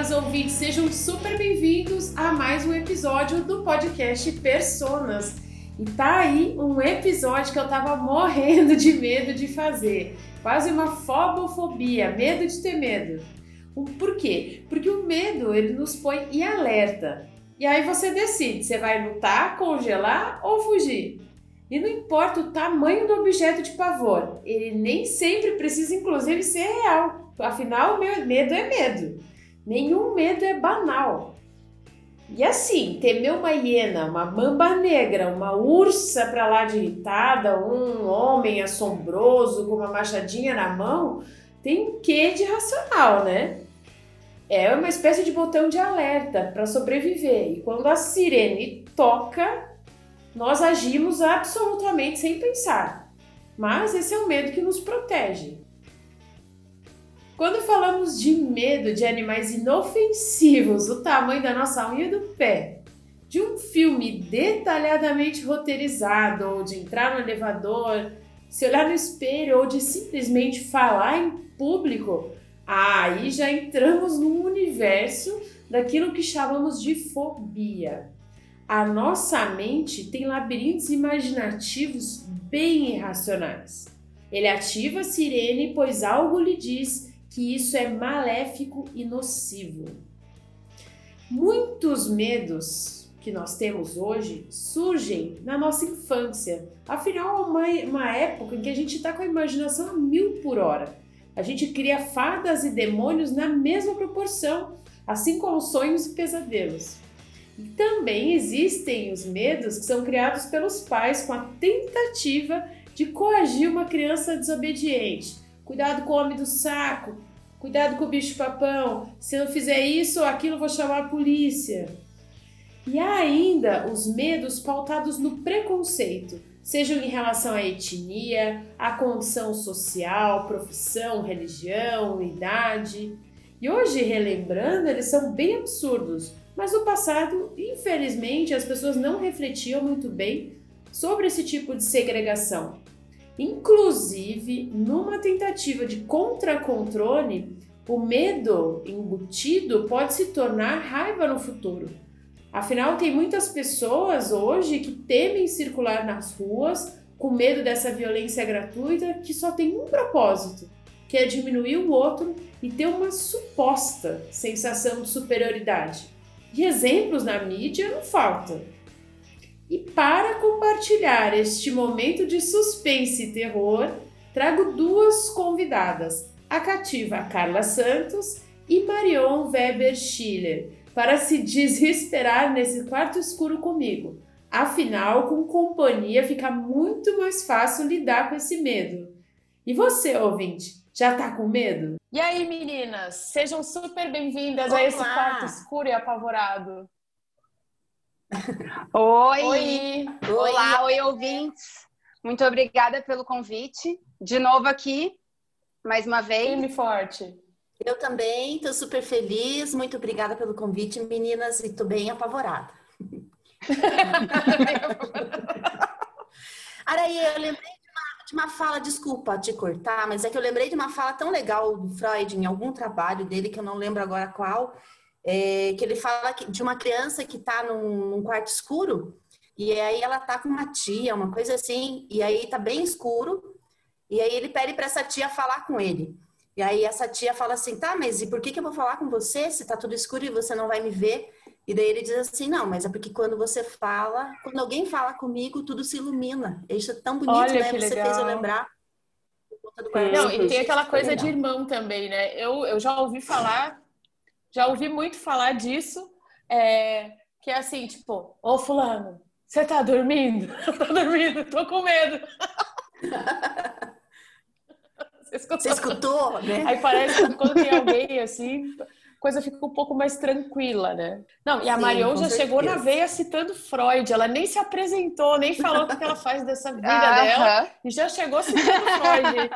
caros ouvintes, sejam super bem-vindos a mais um episódio do podcast Personas. E tá aí um episódio que eu tava morrendo de medo de fazer. Quase uma fobofobia, medo de ter medo. Por quê? Porque o medo ele nos põe em alerta. E aí você decide, você vai lutar, congelar ou fugir. E não importa o tamanho do objeto de pavor, ele nem sempre precisa, inclusive, ser real. Afinal, medo é medo. Nenhum medo é banal. E assim, temer uma hiena, uma mamba negra, uma ursa pra lá de irritada, um homem assombroso com uma machadinha na mão, tem um quê de racional, né? É uma espécie de botão de alerta para sobreviver. E quando a sirene toca, nós agimos absolutamente sem pensar. Mas esse é o medo que nos protege. Quando falamos de medo de animais inofensivos, do tamanho da nossa unha do pé, de um filme detalhadamente roteirizado, ou de entrar no elevador, se olhar no espelho, ou de simplesmente falar em público, aí já entramos no universo daquilo que chamamos de fobia. A nossa mente tem labirintos imaginativos bem irracionais. Ele ativa a sirene, pois algo lhe diz que isso é maléfico e nocivo. Muitos medos que nós temos hoje surgem na nossa infância. Afinal, é uma, uma época em que a gente está com a imaginação a mil por hora. A gente cria fadas e demônios na mesma proporção, assim como sonhos e pesadelos. E também existem os medos que são criados pelos pais com a tentativa de coagir uma criança desobediente Cuidado com o homem do saco. Cuidado com o bicho papão. Se eu fizer isso ou aquilo, vou chamar a polícia. E há ainda os medos pautados no preconceito, sejam em relação à etnia, à condição social, profissão, religião, idade. E hoje, relembrando, eles são bem absurdos, mas no passado, infelizmente, as pessoas não refletiam muito bem sobre esse tipo de segregação. Inclusive, numa tentativa de contra-controle, o medo embutido pode se tornar raiva no futuro. Afinal, tem muitas pessoas hoje que temem circular nas ruas com medo dessa violência gratuita que só tem um propósito, que é diminuir o outro e ter uma suposta sensação de superioridade. E exemplos na mídia não faltam. E para compartilhar este momento de suspense e terror, trago duas convidadas, a cativa Carla Santos e Marion Weber Schiller, para se desesperar nesse quarto escuro comigo. Afinal, com companhia fica muito mais fácil lidar com esse medo. E você, ouvinte, já tá com medo? E aí, meninas, sejam super bem-vindas a esse quarto escuro e apavorado. Oi. oi! Olá, oi, ouvintes! Muito obrigada pelo convite. De novo aqui, mais uma vez. Firme forte. Eu também, estou super feliz. Muito obrigada pelo convite, meninas, e estou bem apavorada. Araí, eu lembrei de uma, de uma, fala, desculpa te cortar, mas é que eu lembrei de uma fala tão legal do Freud em algum trabalho dele, que eu não lembro agora qual, é, que ele fala de uma criança que está num, num, quarto escuro e aí ela tá com uma tia, uma coisa assim, e aí tá bem escuro, e aí ele pede para essa tia falar com ele. E aí essa tia fala assim, tá, mas e por que, que eu vou falar com você se tá tudo escuro e você não vai me ver? E daí ele diz assim, não, mas é porque quando você fala, quando alguém fala comigo, tudo se ilumina. Isso é tão bonito, Olha, né? Você legal. fez eu lembrar. Não, e tem aquela coisa de irmão também, né? Eu, eu já ouvi falar já ouvi muito falar disso, é, que é assim, tipo, ô fulano, você tá dormindo? tô dormindo, tô com medo. Você escutou? Você escutou, né? Aí parece que quando tem alguém assim, coisa fica um pouco mais tranquila, né? Não, e a Sim, Marion já certeza. chegou na veia citando Freud. Ela nem se apresentou, nem falou o que ela faz dessa vida uh -huh. dela. E já chegou citando Freud.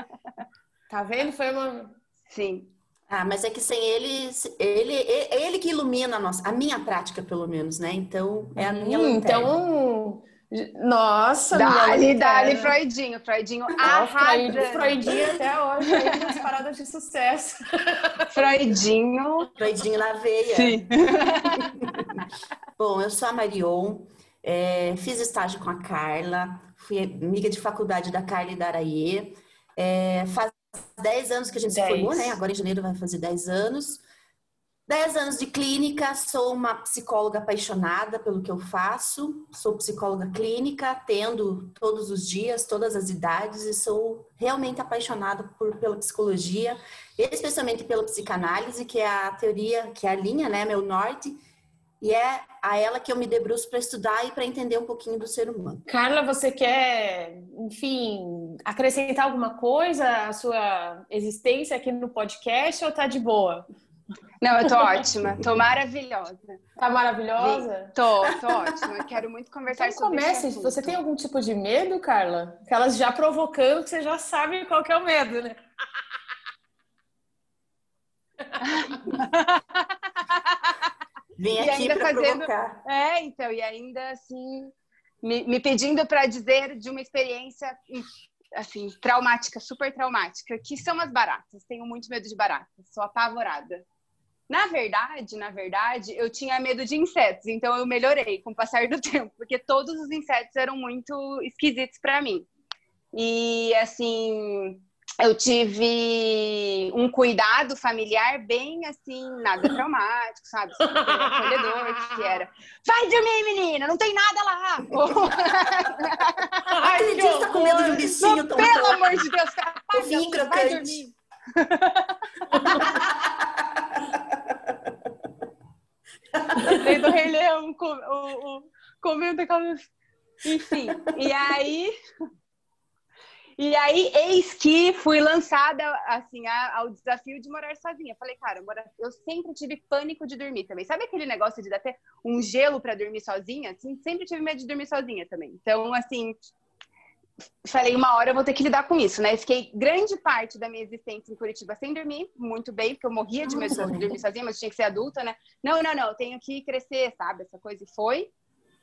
Tá vendo? Foi uma... Sim. Ah, mas é que sem ele, ele, ele que ilumina a nossa, a minha prática, pelo menos, né? Então, é a minha hum, Então, Nossa, Dali, dali, Freudinho. Freudinho arrasa. Freudinho até hoje, aí nas paradas de sucesso. Freudinho. Freudinho na veia. Sim. Bom, eu sou a Marion, é, fiz estágio com a Carla, fui amiga de faculdade da Carla e da Araê. É, faz 10 anos que a gente dez. se formou, né? Agora em janeiro vai fazer 10 anos. 10 anos de clínica, sou uma psicóloga apaixonada pelo que eu faço. Sou psicóloga clínica, atendo todos os dias, todas as idades e sou realmente apaixonada por, pela psicologia, especialmente pela psicanálise, que é a teoria, que é a linha, né, meu norte, e é a ela que eu me debruço para estudar e para entender um pouquinho do ser humano. Carla, você quer, enfim, acrescentar alguma coisa à sua existência aqui no podcast ou tá de boa? Não, eu tô ótima, tô maravilhosa. Tá maravilhosa? Tô, tô ótima. Quero muito conversar então, sobre comece. Você tem algum tipo de medo, Carla? Aquelas já provocando que você já sabe qual que é o medo, né? Vem aqui para fazendo... provocar. É, então, e ainda assim, me, me pedindo para dizer de uma experiência assim, traumática, super traumática, que são as baratas. Tenho muito medo de baratas, sou apavorada. Na verdade, na verdade, eu tinha medo de insetos, então eu melhorei com o passar do tempo, porque todos os insetos eram muito esquisitos para mim. E assim, eu tive um cuidado familiar bem assim, nada traumático, sabe? acolhedor, que era vai dormir, menina, não tem nada lá. Ai, Aquele dia tá com medo de um bichinho tão Pelo amor de Deus, cara, vai dormir. Lembrei do Rei Leão com, o, o, comendo aquelas... Enfim, e aí e aí, eis que fui lançada, assim, ao desafio de morar sozinha. Falei, cara, eu sempre tive pânico de dormir também. Sabe aquele negócio de dar até um gelo para dormir sozinha? Assim, sempre tive medo de dormir sozinha também. Então, assim, falei, uma hora eu vou ter que lidar com isso, né? Fiquei grande parte da minha existência em Curitiba sem dormir, muito bem, porque eu morria de medo de dormir sozinha, mas tinha que ser adulta, né? Não, não, não, eu tenho que crescer, sabe? Essa coisa e foi.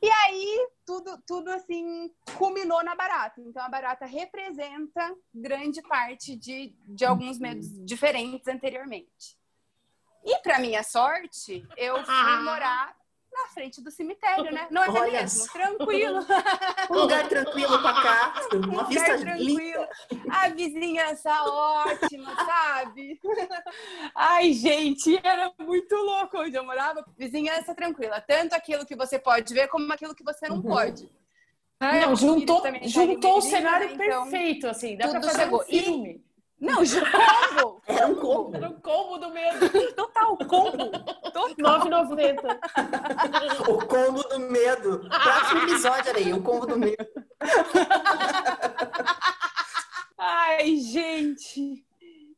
E aí, tudo, tudo assim, culminou na barata. Então, a barata representa grande parte de, de alguns medos diferentes anteriormente. E, para minha sorte, eu fui ah. morar na frente do cemitério, né? Não é Olha mesmo? Tranquilo. Um lugar tranquilo pra cá, uma um vista tranquilo. A vizinhança ótima, sabe? Ai, gente, era muito louco onde eu morava. Vizinhança tranquila. Tanto aquilo que você pode ver, como aquilo que você não uhum. pode. Não, juntou, juntou o cenário né? então, perfeito, assim. Dá pra fazer chegou. um filme. E não, combo! Era um combo. Era um combo do medo. Total, combo. Total. 9,90. o combo do medo. Próximo episódio aí, o combo do medo. Ai, gente.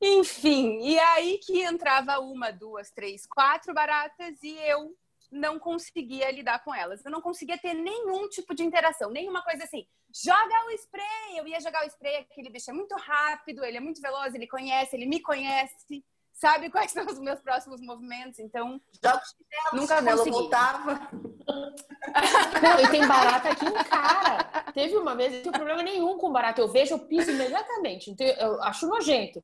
Enfim, e aí que entrava uma, duas, três, quatro baratas e eu não conseguia lidar com elas. Eu não conseguia ter nenhum tipo de interação, nenhuma coisa assim. Joga o spray! Eu ia jogar o spray, aquele bicho é muito rápido, ele é muito veloz, ele conhece, ele me conhece, sabe quais são os meus próximos movimentos. Então, Joga nunca chinelo consegui. voltava. Não, e tem barata aqui em cara. Teve uma vez, não tem problema nenhum com barata. Eu vejo, eu piso imediatamente. Eu acho nojento.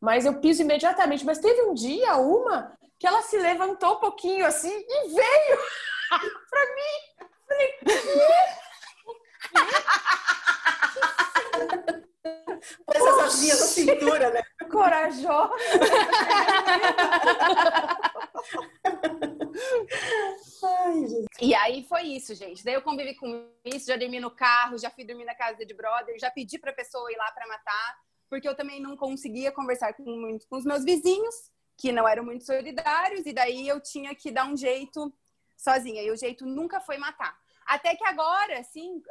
Mas eu piso imediatamente. Mas teve um dia, uma, que ela se levantou um pouquinho assim e veio pra mim. Falei, Pôs essa vinha na cintura, né? Corajosa. Ai, e aí foi isso, gente. Daí eu convivi com isso, já dormi no carro, já fui dormir na casa de brother, já pedi pra pessoa ir lá pra matar, porque eu também não conseguia conversar com, muito com os meus vizinhos que não eram muito solidários, e daí eu tinha que dar um jeito sozinha. E o jeito nunca foi matar. Até que agora, assim,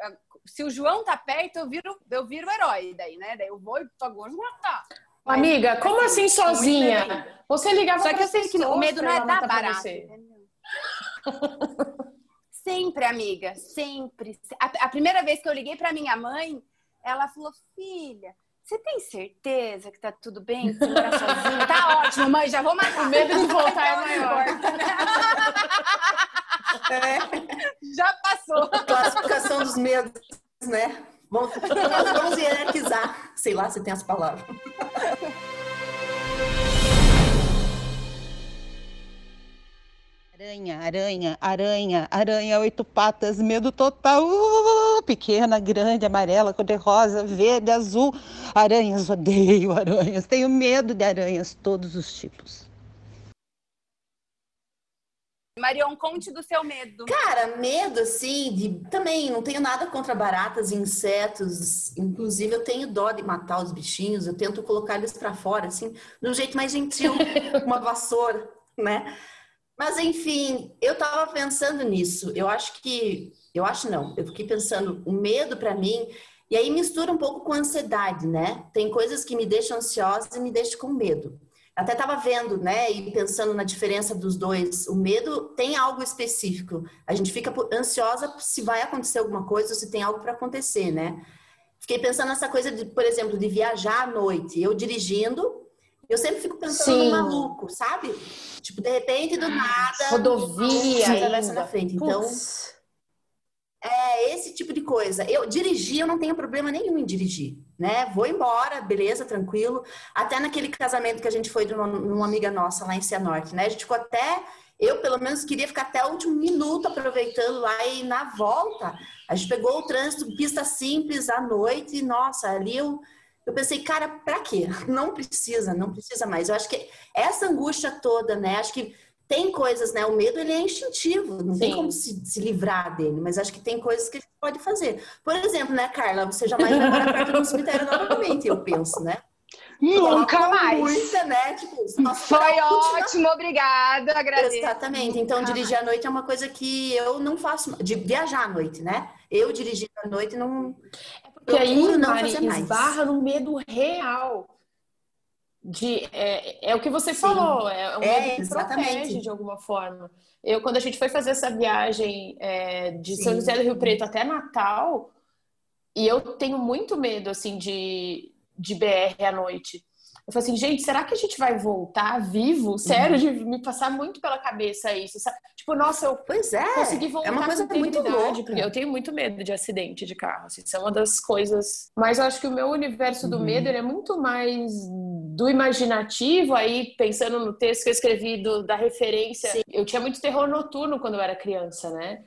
se o João tá perto, eu viro, eu viro o herói daí, né? Daí eu vou e agora matar. Amiga, como assim, assim sozinha? Você ligava Só que eu sei que o medo não é da barata. sempre, amiga, sempre. A, a, primeira vez que eu liguei para minha mãe, ela falou: "Filha, você tem certeza que tá tudo bem? Você mora sozinha? Tá ótimo, mãe, já vou matar. O medo de voltar é maior. É. Já passou. Classificação dos medos, né? Vamos, vamos hierarquizar. Sei lá se tem as palavras. Aranha, aranha, aranha, aranha, oito patas, medo total. Uh, pequena, grande, amarela, cor-de-rosa, verde, azul. Aranhas, odeio aranhas. Tenho medo de aranhas, todos os tipos. Marion, conte do seu medo. Cara, medo, assim, de... também não tenho nada contra baratas e insetos. Inclusive, eu tenho dó de matar os bichinhos, eu tento colocar eles para fora, assim, de um jeito mais gentil, uma vassoura, né? Mas enfim, eu estava pensando nisso. Eu acho que, eu acho não. Eu fiquei pensando, o medo para mim e aí mistura um pouco com ansiedade, né? Tem coisas que me deixam ansiosa e me deixam com medo. Até estava vendo, né, e pensando na diferença dos dois. O medo tem algo específico. A gente fica ansiosa se vai acontecer alguma coisa se tem algo para acontecer, né? Fiquei pensando nessa coisa de, por exemplo, de viajar à noite. Eu dirigindo, eu sempre fico pensando Sim. no maluco, sabe? Tipo, de repente, do nada. Rodovia. Atravessa na frente. Então. É esse tipo de coisa. Eu dirigir, eu não tenho problema nenhum em dirigir, né? Vou embora, beleza, tranquilo. Até naquele casamento que a gente foi de uma, uma amiga nossa lá em Cianorte, né? A gente ficou até eu, pelo menos, queria ficar até o último minuto aproveitando lá e na volta a gente pegou o trânsito, pista simples à noite e, nossa, ali eu eu pensei, cara, pra quê? Não precisa, não precisa mais. Eu acho que essa angústia toda, né? Acho que tem coisas, né? O medo ele é instintivo, não Sim. tem como se, se, livrar dele, mas acho que tem coisas que a gente pode fazer. Por exemplo, né, Carla, você jamais vai morar perto um cemitério novamente, eu penso, né? Nunca mais. Muita, né? Tipo, Foi ótimo, obrigada, agradeço. Exatamente. Então, dirigir à noite é uma coisa que eu não faço, de viajar à noite, né? Eu dirigindo à noite não. Porque aí, Mari, esbarra no medo real. De, é, é o que você Sim. falou, é um é, medo que exatamente. protege de alguma forma. Eu, quando a gente foi fazer essa viagem é, de Sim. São José do Rio Preto até Natal, e eu tenho muito medo, assim, de, de BR à noite. Eu falei assim, gente, será que a gente vai voltar vivo? Sério, uhum. de me passar muito pela cabeça isso. Sabe? Tipo, nossa, eu pois é, consegui voltar é uma coisa muito louca. porque eu tenho muito medo de acidente de carro. Assim, isso é uma das coisas. Mas eu acho que o meu universo do uhum. medo é muito mais do imaginativo. Aí, pensando no texto que eu escrevi do, da referência, Sim. eu tinha muito terror noturno quando eu era criança, né?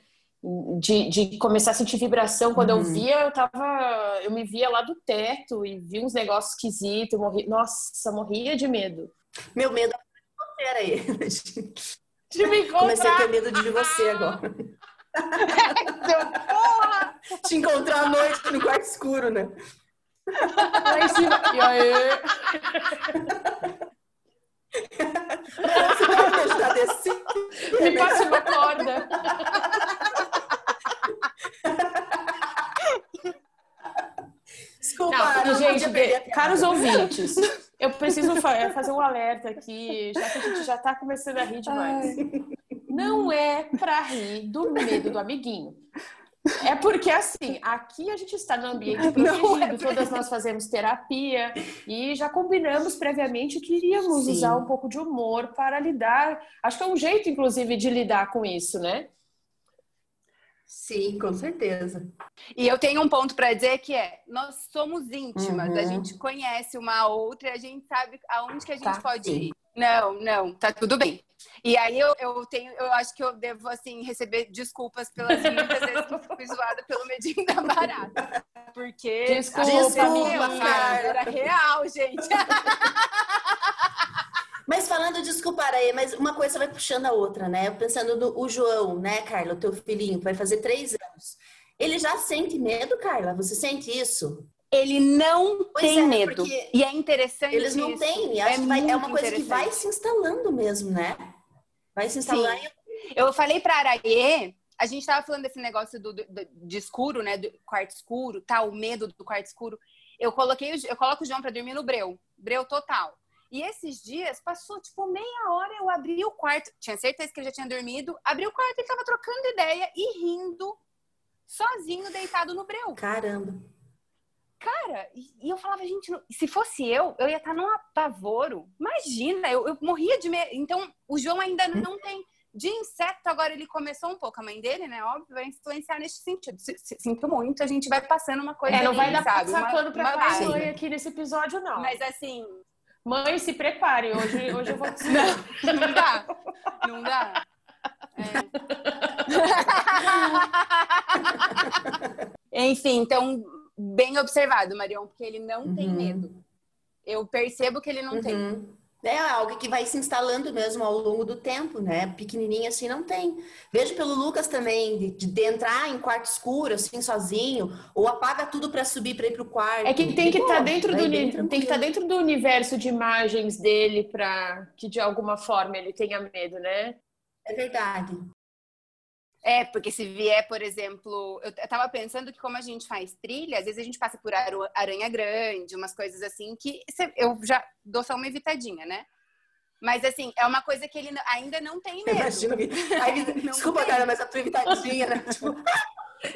De, de começar a sentir vibração. Quando uhum. eu via, eu tava. Eu me via lá do teto e vi uns negócios esquisitos. Morri, nossa, morria de medo. Meu medo é aí. De me encontrar. Comecei a ter medo de você agora. porra! Te encontrar à noite no quarto escuro, né? Lá em cima. E aí? Você pode me ajudar? Me passe uma corda. Desculpa, não, não gente, de, caros ouvintes, eu preciso fazer um alerta aqui, já que a gente já tá começando a rir demais. Ai. Não é para rir do medo do amiguinho. É porque, assim, aqui a gente está no ambiente protegido, é todas nós fazemos terapia e já combinamos previamente que iríamos Sim. usar um pouco de humor para lidar. Acho que é um jeito, inclusive, de lidar com isso, né? Sim, com certeza. E eu tenho um ponto para dizer que é: nós somos íntimas, uhum. a gente conhece uma outra, a gente sabe aonde que a gente tá, pode sim. ir. Não, não, tá tudo bem. E aí eu, eu tenho, eu acho que eu devo assim receber desculpas pelas muitas vezes que eu fui zoada pelo medinho da barata. Porque desculpa, desculpa cara, era real, gente. Mas falando, desculpa, aí, mas uma coisa vai puxando a outra, né? Pensando no o João, né, Carla, o teu filhinho, que vai fazer três anos. Ele já sente medo, Carla? Você sente isso? Ele não pois tem é, medo. E é interessante. Eles não têm. É, vai, é, uma coisa que vai se instalando mesmo, né? Vai se instalando. Sim. Eu falei para Araê, a gente tava falando desse negócio do, do, de escuro, né? Do quarto escuro, tal, o medo do quarto escuro. Eu coloquei, eu coloco o João para dormir no breu, breu total. E esses dias, passou tipo meia hora, eu abri o quarto, tinha certeza que ele já tinha dormido, abri o quarto, ele tava trocando ideia e rindo, sozinho, deitado no breu. Caramba. Cara, e eu falava, gente, se fosse eu, eu ia estar num apavoro. Imagina, eu, eu morria de medo. Então, o João ainda não tem De inseto, agora ele começou um pouco, a mãe dele, né? Óbvio, vai influenciar nesse sentido. Sinto muito, a gente vai passando uma coisa. É, não ali, vai dar sabe? passar pano pra uma e aqui nesse episódio, não. Mas assim, Mãe, se prepare, hoje, hoje eu vou te não, não dá. Não dá. É. Enfim, então, bem observado, Marion, porque ele não tem Uhum. medo. Eu percebo que ele não tem. Uhum. É algo que vai se instalando mesmo ao longo do tempo, né? Pequenininho assim não tem. Vejo pelo Lucas também, de, de entrar em quarto escuro, assim, sozinho, ou apaga tudo para subir para ir pro quarto. É que tem que estar pô, dentro do tem que estar tranquilo. dentro do universo de imagens dele para que de alguma forma ele tenha medo, né? É verdade. É, porque se vier, por exemplo, eu tava pensando que como a gente faz trilha, às vezes a gente passa por aranha grande, umas coisas assim que cê- eu já dou só uma evitadinha, né? Mas assim, é uma coisa que ele ainda não tem medo. Imagina. Aí, desculpa, tem. cara, mas a tua evitadinha, né? Tipo,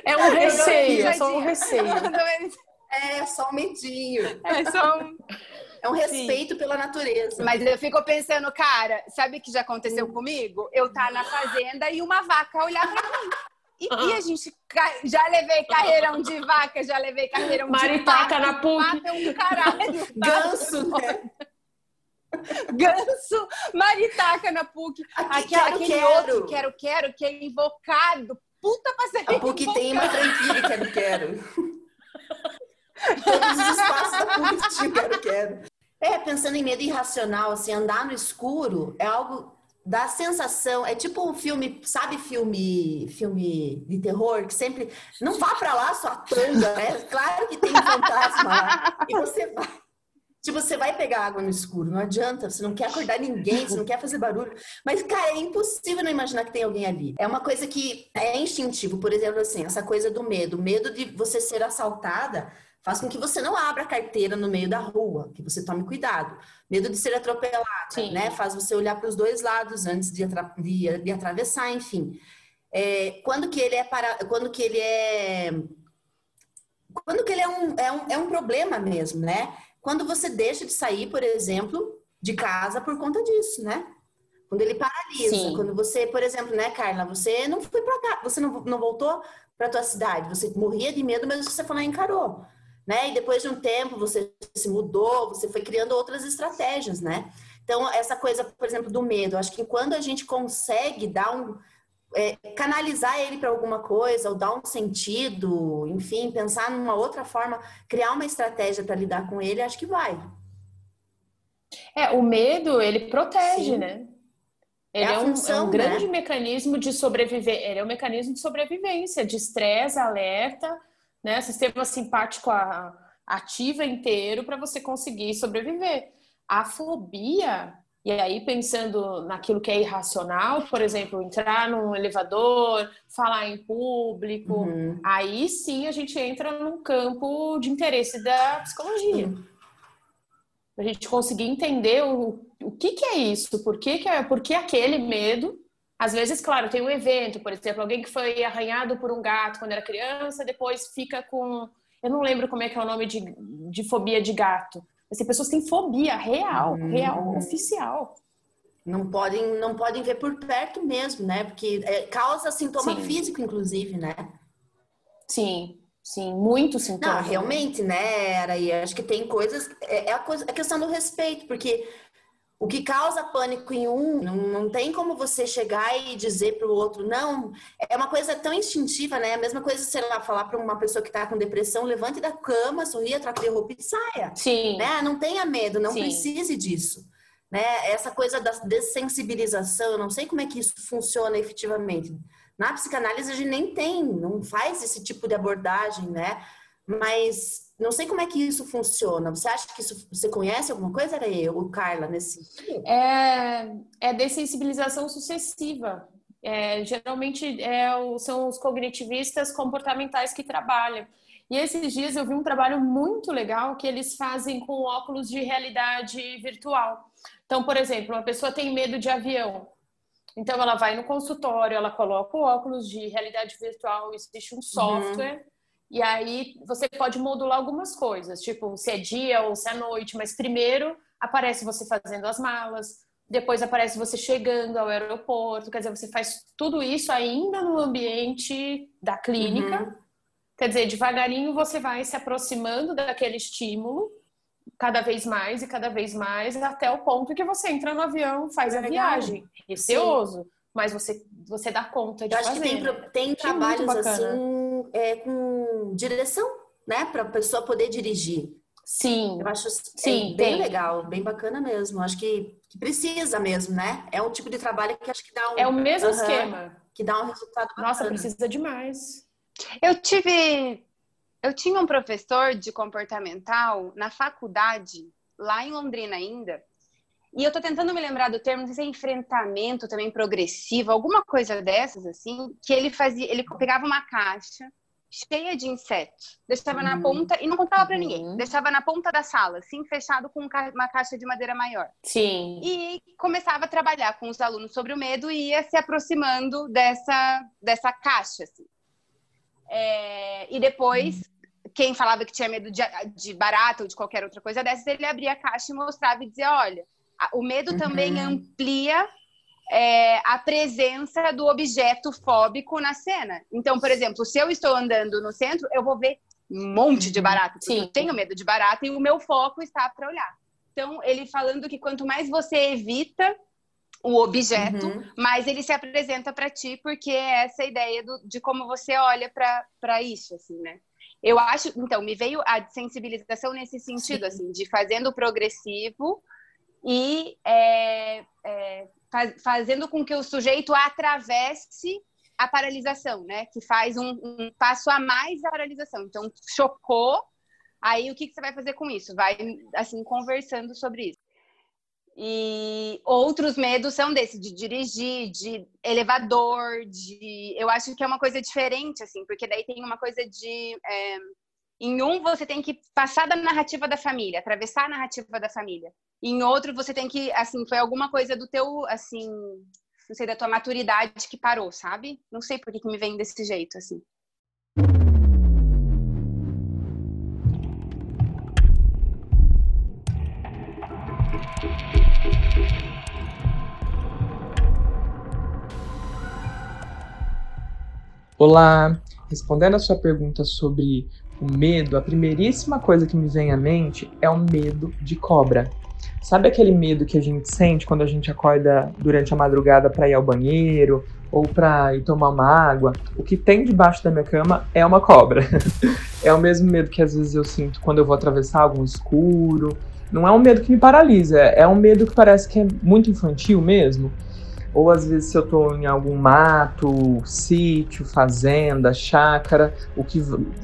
É um receio, é só um receio. é só um medinho. É só um... É um respeito pela natureza. Mas eu fico pensando, cara, sabe o que já aconteceu comigo? Eu tá na fazenda e uma vaca olhar pra mim. E, e a gente já levei carreirão de vaca, já levei carreirão Maritaca de na pato. PUC. Pato é um caralho. Ganso, né? Ganso, maritaca na PUC. Aqui, Aquele, quero, aquele quero. outro, quero, quero, que é invocado. Puta pra ser A PUC tem uma franquia Quero Quero. Todos os espaços da PUC tinham Quero. É, pensando em medo irracional, assim, andar no escuro é algo dá sensação, é tipo um filme, sabe filme, filme de terror que sempre não vá pra lá sua tanga, né? Claro que tem fantasma lá e você vai Tipo, você vai pegar água no escuro, não adianta, você não quer acordar ninguém, você não quer fazer barulho. Mas, cara, é impossível não imaginar que tem alguém ali. É uma coisa que é instintivo, por exemplo, assim, essa coisa do medo. Medo de você ser assaltada faz com que você não abra a carteira no meio da rua, que você tome cuidado. Medo de ser atropelada, Sim. né? Faz você olhar para os dois lados antes de, atra- de- de atravessar, enfim. É, quando que ele é para, quando que ele é quando que ele é um, é, um, é um problema mesmo, né? Quando você deixa de sair, por exemplo, de casa por conta disso, né? Quando ele paralisa, Sim. quando você, por exemplo, né, Carla, você não foi para cá, você não, não voltou para tua cidade, você morria de medo, mas você e encarou, né? E depois de um tempo você se mudou, você foi criando outras estratégias, né? Então, essa coisa, por exemplo, do medo, acho que quando a gente consegue dar um, é, canalizar ele para alguma coisa, ou dar um sentido, enfim, pensar numa outra forma, criar uma estratégia para lidar com ele, acho que vai. É, o medo, ele protege, Sim. né? É Ele a é, um, função, é um né? grande mecanismo de sobrevivência. Ele é um mecanismo de sobrevivência, de estresse, alerta, né? Sistema simpático a- ativa inteiro para você conseguir sobreviver. A fobia, e aí pensando naquilo que é irracional, por exemplo, entrar num elevador, falar em público, Uhum. aí sim a gente entra num campo de interesse da psicologia. A gente conseguir entender o, o que, que é isso, por que, que é, por que aquele medo. Às vezes, claro, tem um evento, por exemplo, alguém que foi arranhado por um gato quando era criança, depois fica com. Eu não lembro como é que é o nome de, de fobia de gato. Mas tem pessoas que têm fobia real, Uhum. real, oficial. Não podem, não podem ver por perto mesmo, né? Porque é, causa sintoma Sim. físico, inclusive, né? Sim, sim, muito Não, sintoma. realmente, né, Araí? Acho que tem coisas. É, é a, coisa, a questão do respeito, porque o que causa pânico em um, não, não tem como você chegar e dizer para o outro, não. É uma coisa tão instintiva, né? A mesma coisa, sei lá, falar para uma pessoa que está com depressão, levante da cama, sorria, troque de roupa e saia. Sim, Né? Não tenha medo, não Sim. precise disso. Né? Essa coisa da dessensibilização, eu não sei como é que isso funciona efetivamente. Na psicanálise a gente nem tem, não faz esse tipo de abordagem, né? Mas não sei como é que isso funciona. Você acha que isso, você conhece alguma coisa, era eu, Carla, nesse sentido? é, é dessensibilização sucessiva. É, geralmente é são os cognitivistas comportamentais que trabalham. E esses dias eu vi um trabalho muito legal que eles fazem com óculos de realidade virtual. Então, por exemplo, uma pessoa tem medo de avião. Então, ela vai no consultório, ela coloca o óculos de realidade virtual, existe um software, e aí você pode modular algumas coisas, tipo se é dia ou se é noite, mas primeiro aparece você fazendo as malas, depois aparece você chegando ao aeroporto, quer dizer, você faz tudo isso ainda no ambiente da clínica. Uhum. Quer dizer, devagarinho você vai se aproximando daquele estímulo, cada vez mais e cada vez mais, até o ponto que você entra no avião, faz é a viagem. Receoso, mas você, você dá conta de Eu acho fazer. que tem, tem trabalhos assim é, com direção, né? Para a pessoa poder dirigir. Sim. Eu acho Sim, é bem tem. legal, bem bacana mesmo. Acho que, que, precisa mesmo, né? É um tipo de trabalho que acho que dá um. É o mesmo esquema. Que dá um resultado bacana. Nossa, precisa demais. Eu tive. Eu tinha um professor de comportamental na faculdade, lá em Londrina ainda. E eu tô tentando me lembrar do termo, não sei se é enfrentamento também progressivo, alguma coisa dessas, assim, que ele fazia, ele pegava uma caixa cheia de insetos. Deixava uhum. na ponta e não contava para ninguém. Uhum. Deixava na ponta da sala, assim, fechado com uma caixa de madeira maior. Sim. E começava a trabalhar com os alunos sobre o medo e ia se aproximando dessa, dessa caixa, assim. É, e depois, uhum. quem falava que tinha medo de, de barata ou de qualquer outra coisa dessas, ele abria a caixa e mostrava e dizia, olha, o medo também uhum. amplia é, a presença do objeto fóbico na cena. Então, por exemplo, se eu estou andando no centro, eu vou ver um monte de barata. Sim. Eu tenho medo de barata e o meu foco está para olhar. Então, ele falando que quanto mais você evita o objeto, uhum. mais ele se apresenta para ti, porque é essa ideia do, de como você olha para isso, assim, né? Eu acho, então, me veio a sensibilização nesse sentido, Sim. assim, de fazendo progressivo e é, é, faz, fazendo com que o sujeito atravesse a paralisação, né? Que faz um, um, passo a mais da paralisação. Então, chocou, aí o que, que você vai fazer com isso? Vai, assim, conversando sobre isso. E outros medos são desses, de dirigir, de elevador, de... Eu acho que é uma coisa diferente, assim, porque daí tem uma coisa de... É em um, você tem que passar da narrativa da família, atravessar a narrativa da família. Em outro, você tem que, assim, foi alguma coisa do teu, assim, não sei, da tua maturidade que parou, sabe? Não sei por que, que me vem desse jeito, assim. Olá, respondendo a sua pergunta sobre o medo, a primeiríssima coisa que me vem à mente é o medo de cobra. Sabe aquele medo que a gente sente quando a gente acorda durante a madrugada para ir ao banheiro ou para ir tomar uma água? O que tem debaixo da minha cama é uma cobra. é o mesmo medo que às vezes eu sinto quando eu vou atravessar algum escuro. Não é um medo que me paralisa, é um medo que parece que é muito infantil mesmo ou às vezes se eu estou em algum mato, sítio, fazenda, chácara, o que,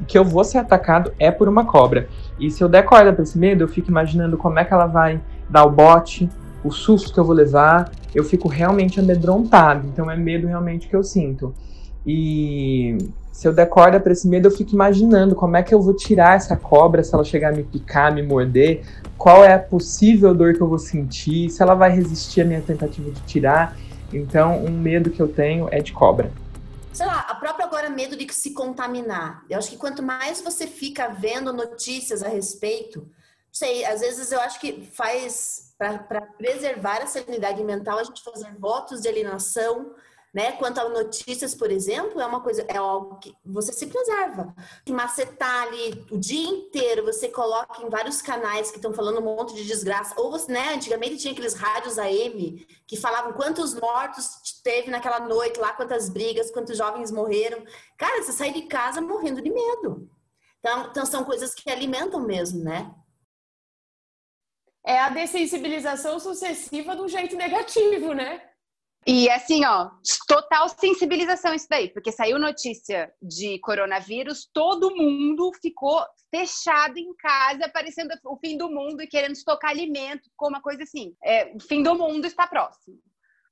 que eu vou ser atacado é por uma cobra. E se eu der corda para esse medo, eu fico imaginando como é que ela vai dar o bote, o susto que eu vou levar, eu fico realmente amedrontado. Então é medo realmente que eu sinto. E se eu der corda para esse medo, eu fico imaginando como é que eu vou tirar essa cobra se ela chegar a me picar, me morder, qual é a possível dor que eu vou sentir, se ela vai resistir à minha tentativa de tirar. Então, um medo que eu tenho é de cobra. Sei lá, a própria agora medo de se contaminar. Eu acho que quanto mais você fica vendo notícias a respeito, não sei, às vezes eu acho que faz para preservar a sanidade mental a gente fazer votos de alienação, né? Quanto a notícias, por exemplo, é uma coisa, é algo que você se preserva. Macetar ali o dia inteiro, você coloca em vários canais que estão falando um monte de desgraça. Ou você, né? Antigamente tinha aqueles rádios AM que falavam quantos mortos teve naquela noite lá, quantas brigas, quantos jovens morreram. Cara, você sai de casa morrendo de medo. Então, então são coisas que alimentam mesmo, né? É a dessensibilização sucessiva do jeito negativo, né? E assim, ó, total sensibilização isso daí, porque saiu notícia de coronavírus, todo mundo ficou fechado em casa, parecendo o fim do mundo e querendo estocar alimento, com uma coisa assim. É, o fim do mundo está próximo.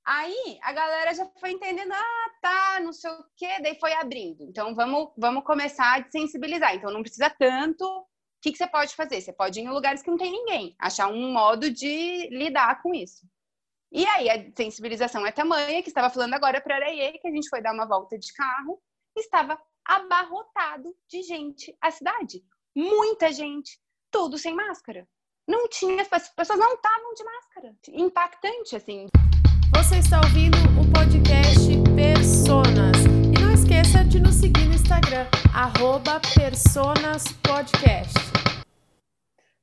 Aí a galera já foi entendendo, ah, tá, não sei o quê, daí foi abrindo. Então vamos, vamos começar a sensibilizar. Então não precisa tanto. O que, que você pode fazer? Você pode ir em lugares que não tem ninguém, achar um modo de lidar com isso. E aí a sensibilização é tamanha que estava falando agora para Araie, que a gente foi dar uma volta de carro, estava abarrotado de gente a cidade. Muita gente, tudo sem máscara. não tinha, as pessoas não estavam de máscara. Impactante, assim. Você está ouvindo o podcast Personas. E não esqueça de nos seguir no Instagram, personaspodcast.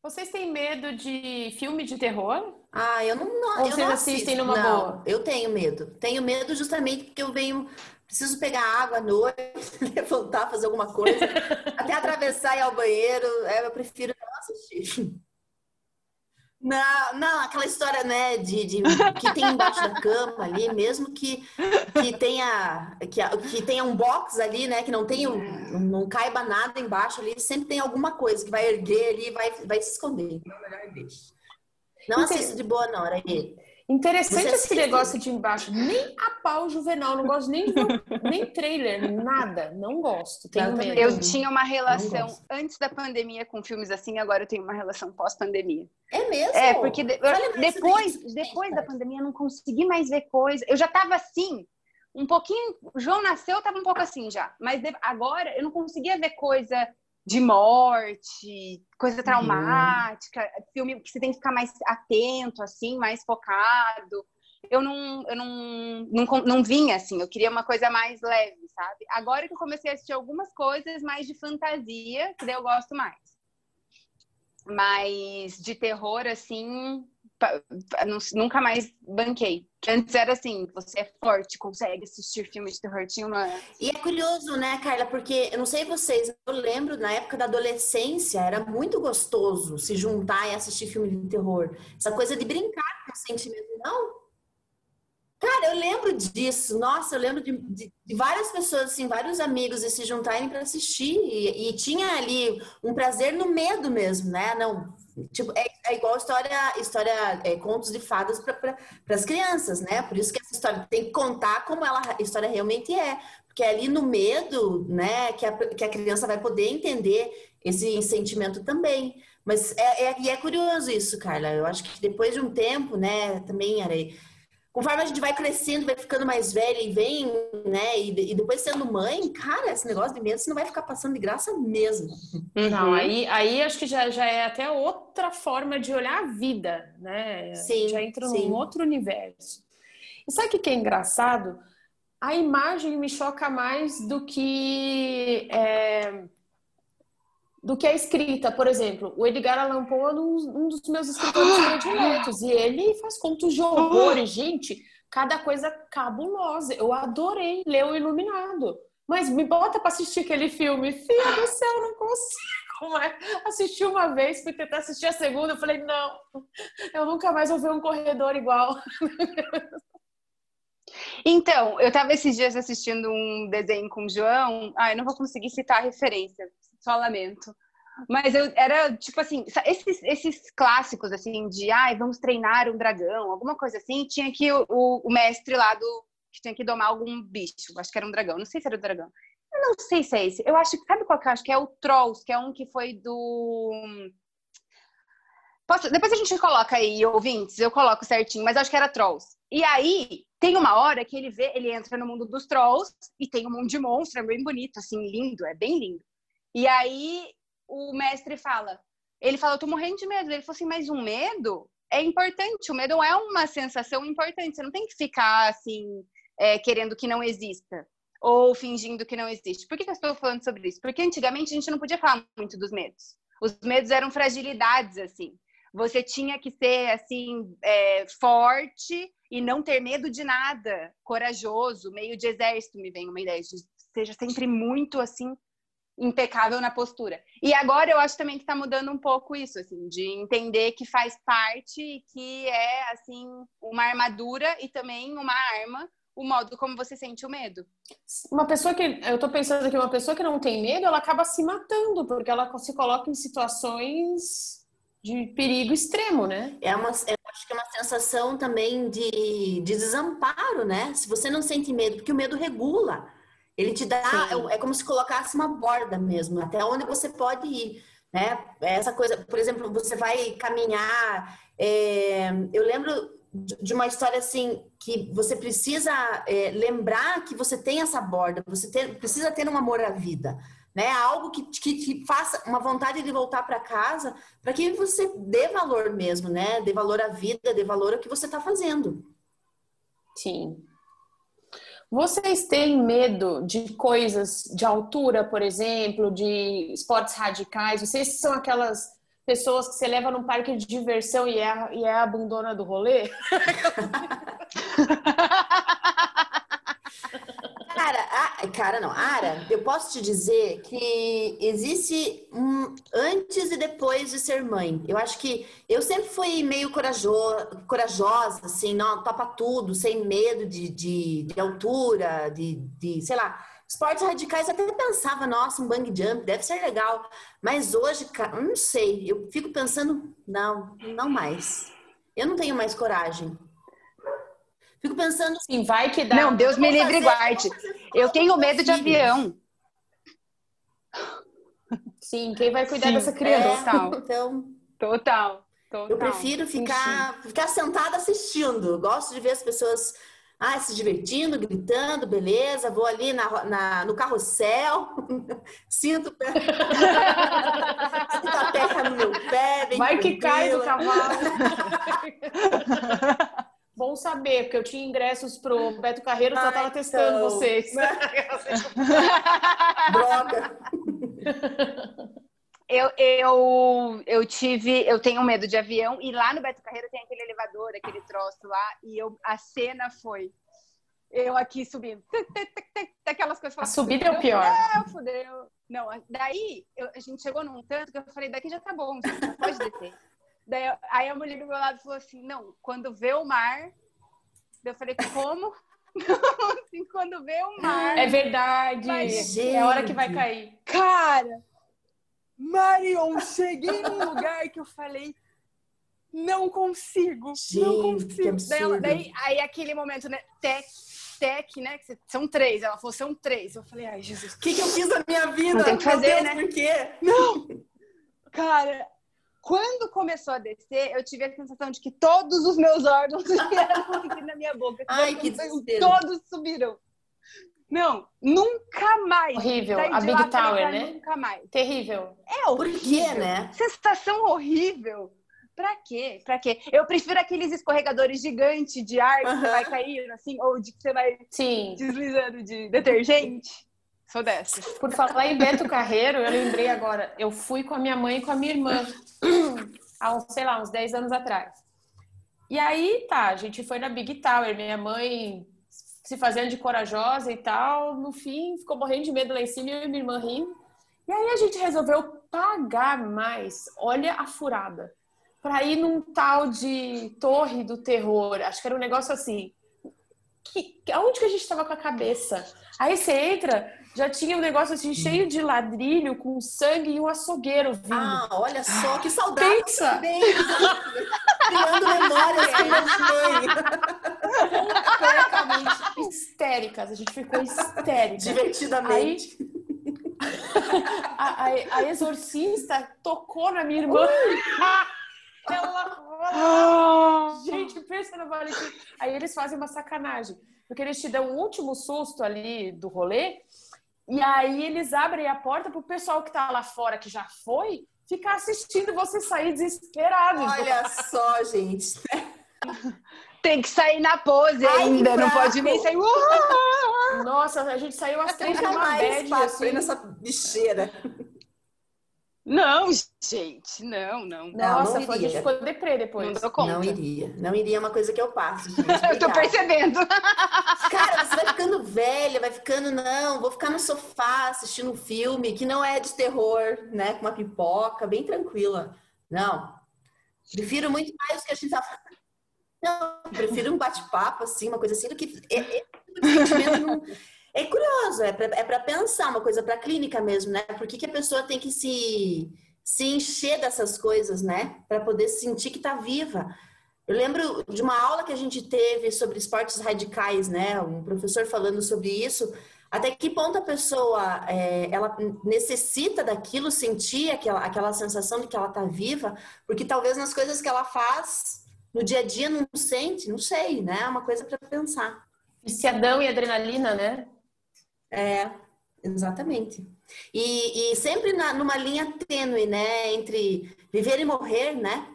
Vocês têm medo de filme de terror? Ah, eu não, não Ou eu vocês não assistem numa não. boa? Eu tenho medo. Tenho medo justamente porque eu venho, preciso pegar água à noite, levantar, fazer alguma coisa, até atravessar e ir ao banheiro. É, eu prefiro não assistir. Não, não, aquela história, né, de, de que tem embaixo da cama ali, mesmo que, que tenha que, que tenha um box ali, né, que não tenha um- não caiba nada embaixo ali, sempre tem alguma coisa que vai erguer ali e vai, vai se esconder. Então, melhor deixa. Não Entendi. assisto de boa não, Araí. Interessante esse negócio de embaixo. Nem a pau juvenal, não gosto nem nem trailer, nada. Não gosto. Tenho Eu. Eu tinha uma relação antes da pandemia com filmes assim, agora eu tenho uma relação pós-pandemia. É mesmo? É, porque de- depois, depois gente. da pandemia eu não consegui mais ver coisa. Eu já tava assim, um pouquinho. O João nasceu, eu tava um pouco assim já. Mas de- agora eu não conseguia ver coisa de morte, coisa traumática, filme que você tem que ficar mais atento, assim, mais focado. Eu não, eu não, não, não vinha assim, eu queria uma coisa mais leve, sabe? Agora que eu comecei a assistir algumas coisas mais de fantasia, que daí eu gosto mais. Mas de terror, assim, nunca mais banquei. Antes era assim, você é forte, consegue assistir filme de terror. Tinha uma. E é curioso, né, Carla? Porque eu não sei vocês, eu lembro na época da adolescência era muito gostoso se juntar e assistir filme de terror. Essa coisa de brincar com o sentimento, não? Cara, eu lembro disso. Nossa, eu lembro de, de- de várias pessoas, assim, vários amigos se juntarem para assistir. E, e tinha ali um prazer no medo mesmo, né? Não, tipo, é, é igual história, história é, contos de fadas para as crianças, né? Por isso que essa história tem que contar como ela, a história realmente é. Porque é ali no medo, né, que a, que a criança vai poder entender esse sentimento também. Mas é, é, e é curioso isso, Carla. Eu acho que depois de um tempo, né, também, Arei, conforme a gente vai crescendo, vai ficando mais velha e vem, né, e, e depois sendo mãe, cara, esse negócio de medo você não vai ficar passando de graça mesmo. Não, Uhum. aí, aí acho que já, já é até outra forma de olhar a vida, né? Sim, já entra sim. num outro universo. E sabe o que que é engraçado? A imagem me choca mais do que é, do que a escrita. Por exemplo, o Edgar Allan Poe é um, dos meus escritores prediletos e ele faz contos de horror. E, gente, cada coisa cabulosa. Eu adorei ler O Iluminado. Mas me bota pra assistir aquele filme. Filha do céu, eu não consigo mais. Assisti uma vez, fui tentar assistir a segunda. Eu falei, não, eu nunca mais vou ver um corredor igual. Então, eu tava esses dias assistindo um desenho com o João. Ai, não vou conseguir citar a referência, só lamento. Mas eu era tipo assim, esses, esses clássicos assim de ai, vamos treinar um dragão, alguma coisa assim, tinha que o, o, mestre lá do que tinha que domar algum bicho, acho que era um dragão, não sei se era um dragão. Eu não sei se é esse. Eu acho que sabe qual que eu acho que é o Trolls, que é um que foi do Posso- depois a gente coloca aí, ouvintes, eu coloco certinho, mas acho que era Trolls. E aí, tem uma hora que ele vê, ele entra no mundo dos Trolls e tem um mundo de monstro, é bem bonito, assim, lindo, é bem lindo. E aí, o mestre fala, ele fala, eu tô morrendo de medo. Ele falou assim, mas o medo é importante, o medo é uma sensação importante, você não tem que ficar, assim, é, querendo que não exista. Ou fingindo que não existe. Por que, eu estou falando sobre isso? Porque antigamente a gente não podia falar muito dos medos. Os medos eram fragilidades, assim. Você tinha que ser assim é, forte e não ter medo de nada, corajoso, meio de exército me vem uma ideia, de seja sempre muito assim impecável na postura. E agora eu acho também que está mudando um pouco isso, assim, de entender que faz parte e que é assim uma armadura e também uma arma o modo como você sente o medo. Uma pessoa que. Eu tô pensando aqui, uma pessoa que não tem medo, ela acaba se matando, porque ela se coloca em situações de perigo extremo, né? É uma, eu acho que é uma sensação também de, de desamparo, né? Se você não sente medo, porque o medo regula. Ele te dá, é, é como se colocasse uma borda mesmo, até onde você pode ir, né? Essa coisa, por exemplo, você vai caminhar. é, eu lembro de uma história assim que você precisa é, lembrar que você tem essa borda, você ter, precisa ter um amor à vida. né? Algo que, que, que faça uma vontade de voltar para casa, para que você dê valor mesmo, né? Dê valor à vida, dê valor ao que você está fazendo. Sim. Vocês têm medo de coisas de altura, por exemplo, de esportes radicais? Vocês são aquelas pessoas que você leva num parque de diversão e é, e é a abandona do rolê? Cara, a, cara, não, Ara, eu posso te dizer que existe um antes e depois de ser mãe. Eu acho que eu sempre fui meio corajo, corajosa, assim, não, topa tudo, sem medo de, de, de altura, de, de, sei lá, esportes radicais. até pensava, nossa, um bang jump deve ser legal. Mas hoje, cara, não sei, eu fico pensando, não, não mais. Eu não tenho mais coragem. Fico pensando assim, vai que dá. Não, Deus me livre e guarde. Eu tenho medo de avião. Sim, quem vai cuidar Sim, dessa criança? É, então, total, total. Eu prefiro ficar, ficar sentada assistindo. Gosto de ver as pessoas ah, se divertindo, gritando, beleza. Vou ali na, na no carrossel, sinto, sinto a terra no meu pé. Vai que cai do cavalo. Bom saber, porque eu tinha ingressos pro Beto Carreiro, só tava testando então, vocês. Droga! Eu, eu, eu tive, eu tenho medo de avião e lá no Beto Carreiro tem aquele elevador, aquele troço lá e eu, a cena foi eu aqui subindo, aquelas coisas. A subida é o pior. Não, fudeu. Não, daí eu, a gente chegou num tanto que eu falei, daqui já tá bom, pode descer. Daí, aí a mulher do meu lado falou assim: não, quando vê o mar. Eu falei, como? assim, quando vê o mar. É verdade. é a hora que vai cair. Cara, Marion, cheguei num lugar que eu falei. Não consigo, Gente, não consigo. Daí, daí, aí aquele momento, né? Tec, tec, né? São três. Ela falou, são três. Eu falei, ai, Jesus, o que, que eu fiz na minha vida? Não tem que fazer, Deus, né? Por quê? Não! Cara, quando começou a descer, eu tive a sensação de que todos os meus órgãos vieram aqui na minha boca. Ai, que desespero. Todos subiram. Não, nunca mais. Horrível. A Big Tower, né? Nunca mais. Terrível. É horrível. Por quê, né? Sensação horrível. Pra quê? Pra quê? Eu prefiro aqueles escorregadores gigantes de ar que vai caindo, assim, ou de que você vai Sim. deslizando de detergente. Sou dessa. Por falar em Beto Carreiro, eu lembrei agora. Eu fui com a minha mãe e com a minha irmã há, uns, sei lá, uns 10 anos atrás. E aí, tá, a gente foi na Big Tower. Minha mãe se fazendo de corajosa e tal. No fim, ficou morrendo de medo lá em cima e minha irmã rindo. E aí a gente resolveu pagar mais. Olha a furada. Pra ir num tal de Torre do Terror. Acho que era um negócio assim. Que, aonde que a gente tava com a cabeça? Aí você entra, já tinha um negócio assim cheio de ladrilho, com sangue e um açougueiro vindo. Ah, olha só, que saudade Pensa. Criando memórias com mãe. Completamente histéricas. A gente ficou histérica. Divertidamente. Aí, a, a, a, exorcista tocou na minha irmã. Ela... Ah. Gente, pensa no Valentim. Aí eles fazem uma sacanagem. Porque eles te dão o um último susto ali do rolê e aí eles abrem a porta pro pessoal que tá lá fora, que já foi, ficar assistindo você sair desesperado. Olha só, gente. Tem que sair na pose Ai, ainda, não pode nem sair. Nossa, a gente saiu às três da bad, assim. nessa bicheira. Não, gente, não, não. Nossa, não, não iria. foi deprê depois. Não dou conta. Não iria. Não iria é uma coisa que eu passo. Gente, eu tô percebendo. Cara, você vai ficando velha, vai ficando, não, vou ficar no sofá assistindo um filme que não é de terror, né? Com uma pipoca, bem tranquila. Não. Prefiro muito mais o que a gente tá Não, prefiro um bate-papo, assim, uma coisa assim, do que. É, é, é curioso, é para é pensar, uma coisa para clínica mesmo, né? Por que, que a pessoa tem que se, se encher dessas coisas, né? Para poder sentir que está viva. Eu lembro de uma aula que a gente teve sobre esportes radicais, né? Um professor falando sobre isso. Até que ponto a pessoa é, ela necessita daquilo, sentir aquela, aquela sensação de que ela está viva, porque talvez nas coisas que ela faz no dia a dia não sente, não sei, né? É uma coisa para pensar. Viciadão e adrenalina, né? É. Exatamente. E, e sempre na, numa linha tênue, né? Entre viver e morrer, né?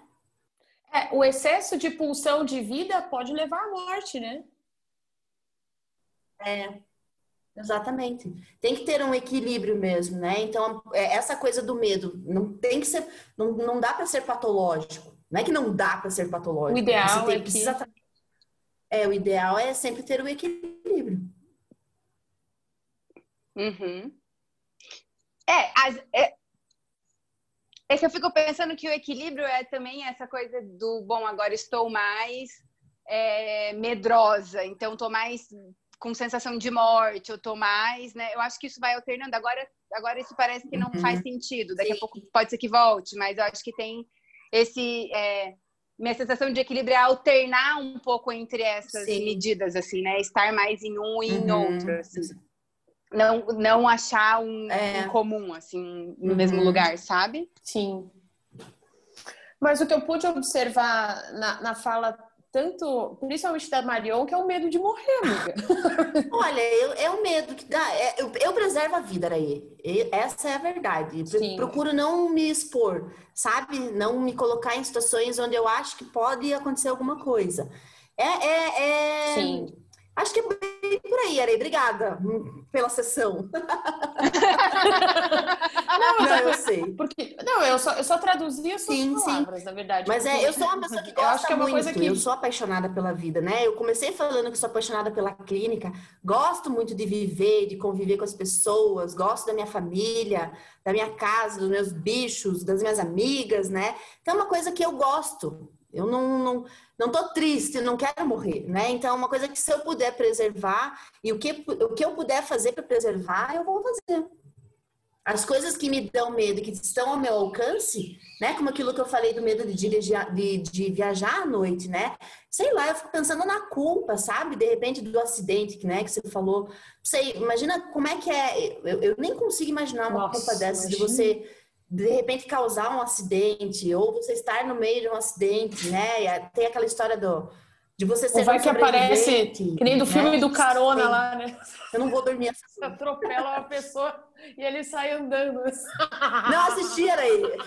É, o excesso de pulsão de vida pode levar à morte, né? É, exatamente. Tem que ter um equilíbrio mesmo, né? Então, é, essa coisa do medo não tem que ser, não, não dá para ser patológico. Não é que não dá para ser patológico. O ideal é que... É, o ideal é sempre ter o equilíbrio. Uhum. É, as, é, é que eu fico pensando que o equilíbrio é também essa coisa do, bom, agora estou mais é, medrosa, então estou mais com sensação de morte, eu tô mais, né? Eu acho que isso vai alternando. Agora, agora isso parece que não uhum. faz sentido. Daqui Sim. a pouco pode ser que volte, mas eu acho que tem esse é, minha sensação de equilíbrio é alternar um pouco entre essas Sim. medidas, assim, né? Estar mais em um e uhum. em outro, assim. Não, não achar um, é. um comum, assim, no uhum. mesmo lugar, sabe? Sim. Mas o que eu pude observar na, na fala tanto, principalmente da Marion, que é o medo de morrer, amiga. Olha, eu, é o medo que dá. É, eu, eu, preservo a vida, Araí. Essa é a verdade. Sim. Procuro não me expor, sabe? Não me colocar em situações onde eu acho que pode acontecer alguma coisa. É, é, é... Sim. Acho que é bem por aí, Arei. Obrigada pela sessão. não, não, eu sei. Porque, não, eu só, eu só traduzi as suas sim, palavras, sim. na verdade. Mas é, eu sou uma pessoa que gosta eu acho que é uma muito. Coisa que... Eu sou apaixonada pela vida, né? Eu comecei falando que sou apaixonada pela clínica. Gosto muito de viver, de conviver com as pessoas. Gosto da minha família, da minha casa, dos meus bichos, das minhas amigas, né? Então é uma coisa que eu gosto. Eu não, não, não tô triste, não quero morrer, né? Então, é uma coisa que se eu puder preservar e o que, o que eu puder fazer para preservar, eu vou fazer. As coisas que me dão medo, que estão ao meu alcance, né? Como aquilo que eu falei do medo de, dirigir, de, de viajar à noite, né? Sei lá, eu fico pensando na culpa, sabe? De repente, do acidente, né? Que você falou. Sei, imagina como é que é. Eu, eu nem consigo imaginar uma Nossa, culpa dessas imagina. de você de repente causar um acidente ou você estar no meio de um acidente, né? Tem aquela história do de você ser Ou vai um que aparece que nem do filme né? do carona Sim. lá, né? Eu não vou dormir assim. Você atropela uma pessoa e ele sai andando. Não assisti era aí.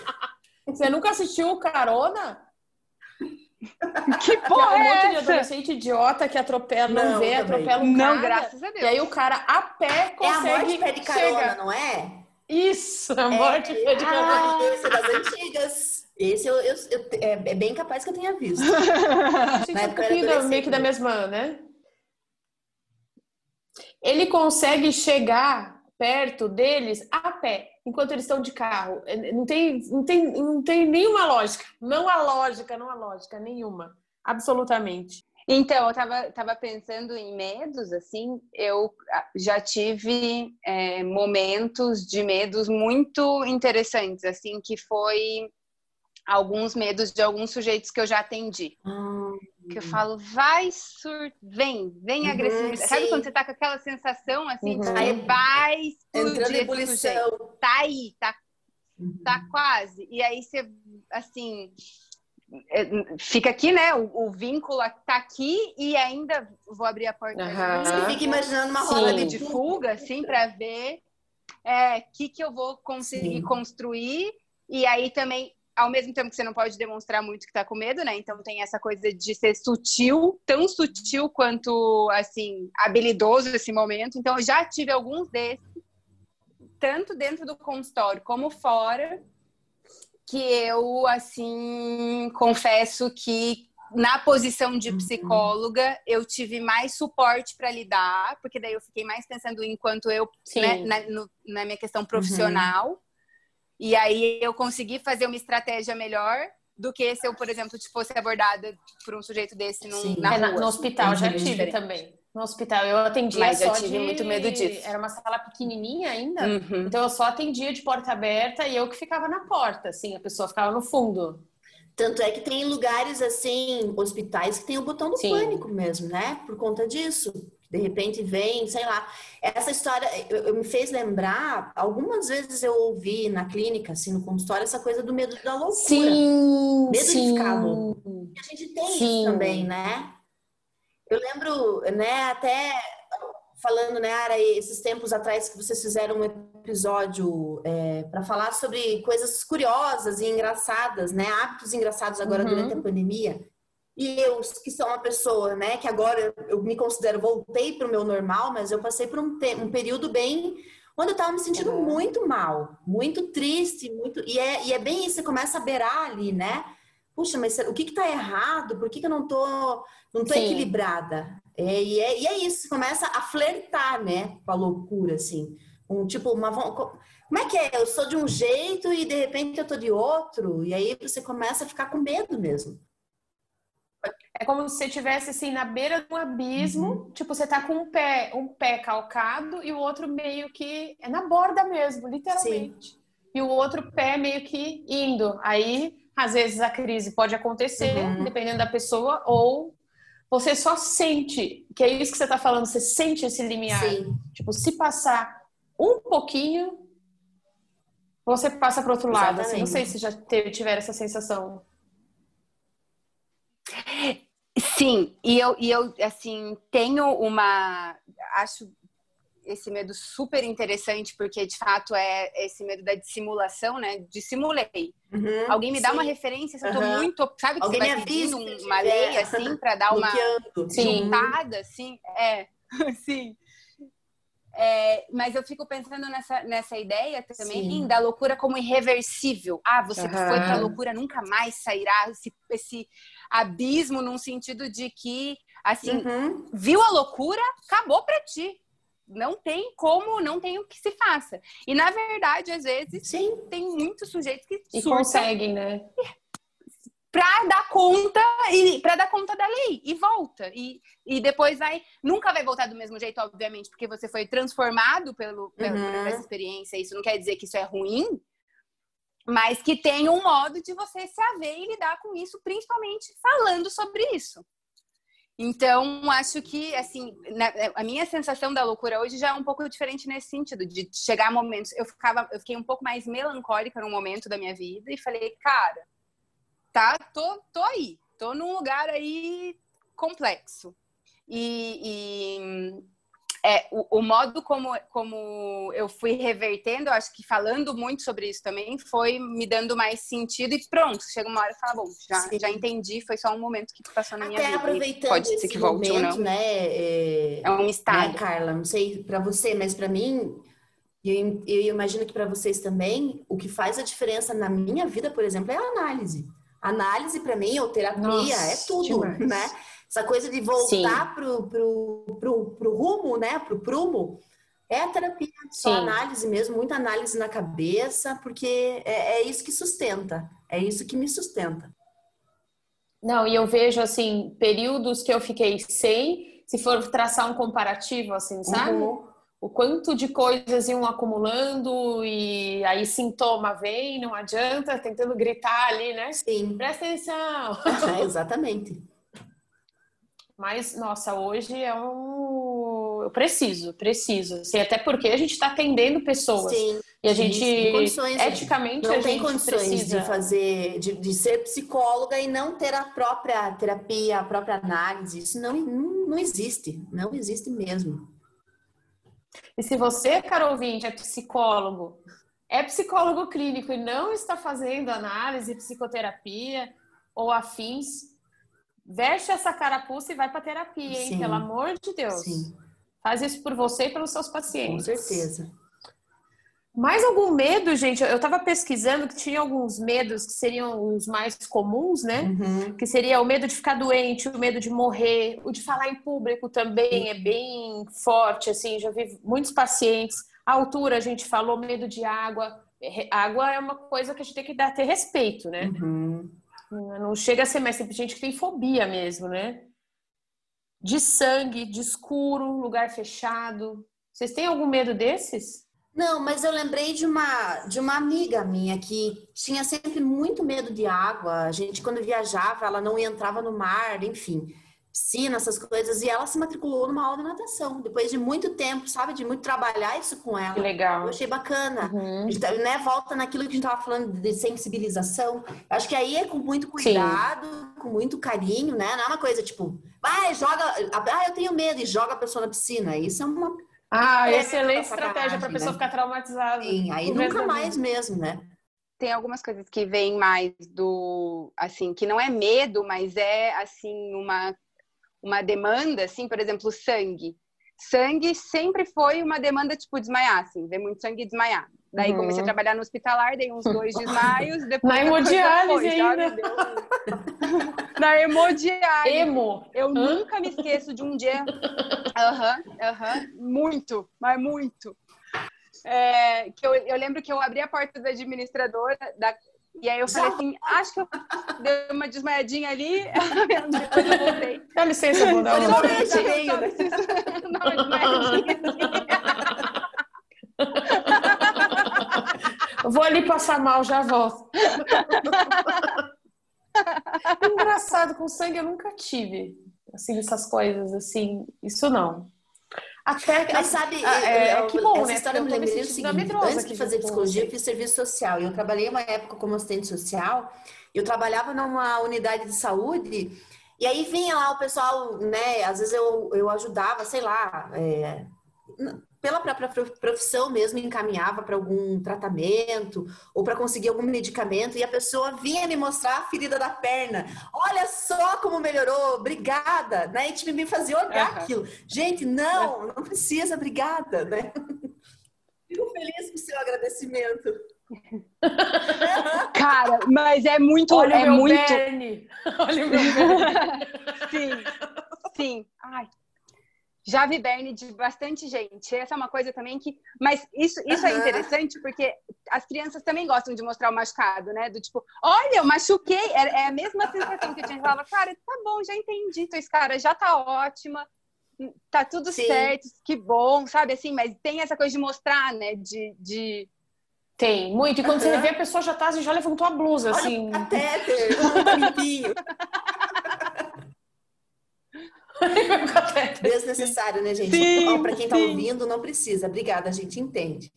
Você nunca assistiu o carona? Que porra é, um monte de adolescente idiota que atropela, não, não vê, também. atropela um não, cara. Não, graças a Deus. E aí o cara a pé consegue... É a morte pé de carona, chega. não é? Isso, a morte é, de ah, esse é das antigas. Esse eu, eu, eu, é, é, bem capaz que eu tenha visto. Na época era meio que da mesma, né? Ele consegue chegar perto deles a pé, enquanto eles estão de carro. É, não tem, não tem, não tem nenhuma lógica. Não há lógica, não há lógica nenhuma. Absolutamente. Então, eu estava tava pensando em medos, assim, eu ah, já tive é, momentos de medos muito interessantes, assim, que foi alguns medos de alguns sujeitos que eu já atendi. Hum. Que eu falo, vai sur... vem, vem uhum, agressividade. Sabe quando você tá com aquela sensação assim, uhum. aí vai Entrando em ebulição. Tá aí, tá, uhum. tá quase. E aí você, assim, fica aqui, né? O, o, vínculo tá aqui e ainda vou abrir a porta. Uhum. Você fica imaginando uma roda ali de fuga, assim, para ver o é, que, que eu vou conseguir Sim. construir. E aí também, ao mesmo tempo que você não pode demonstrar muito que tá com medo, né? Então tem essa coisa de ser sutil, tão sutil quanto, assim, habilidoso esse momento. Então eu já tive alguns desses, tanto dentro do consultório como fora que eu, assim, confesso que na posição de uhum. psicóloga eu tive mais suporte para lidar, porque daí eu fiquei mais pensando enquanto eu, né, na, no, na, minha questão profissional. Uhum. E aí eu consegui fazer uma estratégia melhor do que se eu, por exemplo, fosse abordada por um sujeito desse num, na é, rua. no hospital já tive também no hospital. Eu atendia Mas eu tive de... muito medo disso. Era uma sala pequenininha ainda, uhum. então eu só atendia de porta aberta e eu que ficava na porta, assim, a pessoa ficava no fundo. Tanto é que tem lugares assim, hospitais que tem o botão do Sim. pânico mesmo, né? Por conta disso. De repente vem, sei lá. Essa história eu, eu, me fez lembrar, algumas vezes eu ouvi na clínica, assim, no consultório, essa coisa do medo da loucura. Sim, medo sim. de ficar louco. A gente tem sim. isso também, né? Eu lembro, né, até falando, né, Ara, esses tempos atrás que vocês fizeram um episódio é, para falar sobre coisas curiosas e engraçadas, né? Hábitos engraçados agora uhum. durante a pandemia. E eu, que sou uma pessoa, né, que agora eu me considero, voltei para o meu normal, mas eu passei por um, um período bem onde eu estava me sentindo uhum. muito mal, muito triste, muito. E é, e é bem isso, você começa a beirar ali, né? Puxa, mas o que está errado? Por que, que eu não tô, não tô equilibrada? É, e, é, e é isso, começa a flertar, né? Com a loucura, assim. Um tipo, uma. Como é que é? Eu sou de um jeito e de repente eu tô de outro, e aí você começa a ficar com medo mesmo. É como se você estivesse assim na beira de um abismo, uhum. tipo, você tá com um pé, um pé calcado e o outro meio que é na borda mesmo, literalmente. Sim. E o outro pé meio que indo. Aí, às vezes a crise pode acontecer, uhum. dependendo da pessoa, ou você só sente, que é isso que você tá falando, você sente esse limiar. Sim. Tipo, se passar um pouquinho, você passa para outro lado. Assim, não sei se já teve, tiver essa sensação. Sim, e eu, e eu assim, tenho uma. Acho esse medo super interessante, porque de fato é esse medo da dissimulação, né? Dissimulei. Uhum, Alguém me dá sim. uma referência, se eu tô uhum. muito. Sabe que Alguém você vai pedindo uma lei assim para dar uma juntada, assim? É, sim. É, mas eu fico pensando nessa, nessa ideia também Sim. da loucura como irreversível. Ah, você uhum. foi pra loucura, nunca mais sairá esse, esse abismo num sentido de que, assim, uhum. viu a loucura, acabou pra ti. Não tem como, não tem o que se faça. E na verdade, às vezes, Sim. tem muitos sujeitos que e conseguem, né? para dar conta e para dar conta da lei e volta e, e depois vai nunca vai voltar do mesmo jeito obviamente porque você foi transformado pelo, pelo uhum. por essa experiência isso não quer dizer que isso é ruim mas que tem um modo de você se haver e lidar com isso principalmente falando sobre isso então acho que assim na, a minha sensação da loucura hoje já é um pouco diferente nesse sentido de chegar a momentos eu ficava eu fiquei um pouco mais melancólica num momento da minha vida e falei cara tá? Tô, tô aí, tô num lugar aí complexo. E, e é, o, o, modo como, como eu fui revertendo, eu acho que falando muito sobre isso também, foi me dando mais sentido e pronto, chega uma hora e fala, bom, já, já entendi, foi só um momento que passou na minha Até vida. aproveitando pode ser que volte momento, ou não. Né, é, é um estado. Né, Carla, não sei para você, mas para mim, eu, eu imagino que para vocês também, o que faz a diferença na minha vida, por exemplo, é a análise. Análise para mim, ou terapia, é Nossa, é tudo, demais. né? Essa coisa de voltar pro, pro, pro, pro rumo, né? Pro prumo, é a terapia, só Sim. análise mesmo, muita análise na cabeça, porque é, é isso que sustenta, é isso que me sustenta. Não, e eu vejo, assim, períodos que eu fiquei sem, se for traçar um comparativo, assim, sabe? Uhum o quanto de coisas iam acumulando e aí sintoma vem, não adianta, tentando gritar ali, né? Sim. Presta atenção. É, exatamente. Mas, nossa, hoje é um. Eu preciso, preciso. Assim, até porque a gente está atendendo pessoas. Sim. E a gente, eticamente, não a tem condições precisa... de fazer, de, de, ser psicóloga e não ter a própria terapia, a própria análise. Isso não, não, não existe. Não existe mesmo. E se você, caro ouvinte, é psicólogo, é psicólogo clínico e não está fazendo análise, psicoterapia ou afins, veste essa carapuça e vai para terapia, hein? Sim. Pelo amor de Deus. Sim. Faz isso por você e pelos seus pacientes. Com certeza. Mais algum medo, gente? Eu estava pesquisando que tinha alguns medos que seriam os mais comuns, né? Uhum. Que seria o medo de ficar doente, o medo de morrer, o de falar em público também é bem forte, assim, já vi muitos pacientes. A altura, a gente falou, medo de água. Água é uma coisa que a gente tem que dar, ter respeito, né? Uhum. Não chega a ser mais, tem gente que tem fobia mesmo, né? De sangue, de escuro, lugar fechado. Vocês têm algum medo desses? Não, mas eu lembrei de uma, de uma amiga minha que tinha sempre muito medo de água. A gente, quando viajava, ela não entrava no mar, enfim, piscina, essas coisas. E ela se matriculou numa aula de natação. Depois de muito tempo, sabe? De muito trabalhar isso com ela. Que legal. Eu achei bacana. Uhum. Gente, né, volta naquilo que a gente estava falando de sensibilização. Acho que aí é com muito cuidado, Sim. com muito carinho, né? Não é uma coisa tipo, Ah, joga. Ah, eu tenho medo e joga a pessoa na piscina. Isso é uma. Ah, é excelente estratégia para a pessoa né? ficar traumatizada. Sim, aí nunca mais mesmo, né? Tem algumas coisas que vêm mais do, assim, que não é medo, mas é, assim, uma, uma demanda, assim, por exemplo, sangue. Sangue sempre foi uma demanda, tipo, desmaiar, assim, ver muito sangue e desmaiar. Daí uhum. comecei a trabalhar no hospitalar, dei uns dois desmaios. Depois Na hemodiálise ainda. Na hemodiálise. Emo. Eu Hã? nunca me esqueço de um dia. Aham, uhum, aham. Uhum. Muito, mas muito. É, que eu, eu lembro que eu abri a porta da administradora da, e aí eu falei assim, acho que eu dei uma desmaiadinha ali, depois eu voltei. Dá licença, vou dar uma. Só, só, uma desmaiadinha. Vou ali passar mal, já volto. Engraçado, com sangue eu nunca tive, assim, essas coisas, assim, isso não. Até, Mas sabe, é, eu, que bom, essa né? história me lembrei seguinte, antes de fazer psicologia, eu fiz serviço social, e eu trabalhei uma época como assistente social, eu trabalhava numa unidade de saúde, e aí vinha lá o pessoal, né, às vezes eu, eu ajudava, sei lá, é, pela própria profissão mesmo, encaminhava para algum tratamento ou para conseguir algum medicamento e a pessoa vinha me mostrar a ferida da perna. Olha só como melhorou, obrigada, né? E tipo, me fazia olhar uhum. aquilo. Gente, não, não precisa, obrigada, né? Fico feliz com o seu agradecimento. Cara, mas é muito, Olha é o meu muito. Bernie. Olha o meu Bernie. sim, sim. Ai, já vi Berne de bastante gente. Essa é uma coisa também que. Mas isso, isso uhum. é interessante porque as crianças também gostam de mostrar o machucado, né? Do tipo, olha, eu machuquei. É, é a mesma sensação que eu tinha. Falava, cara, tá bom, já entendi. Tua cara já tá ótima. Tá tudo Sim. certo, que bom, sabe? Assim, mas tem essa coisa de mostrar, né? De. de... Tem, muito. E quando uhum. você vê, a pessoa já tá, já levantou a blusa, olha assim. Catéter, tá limpinho. Desnecessário, né, gente? Para quem está ouvindo, não precisa. Obrigada, a gente entende.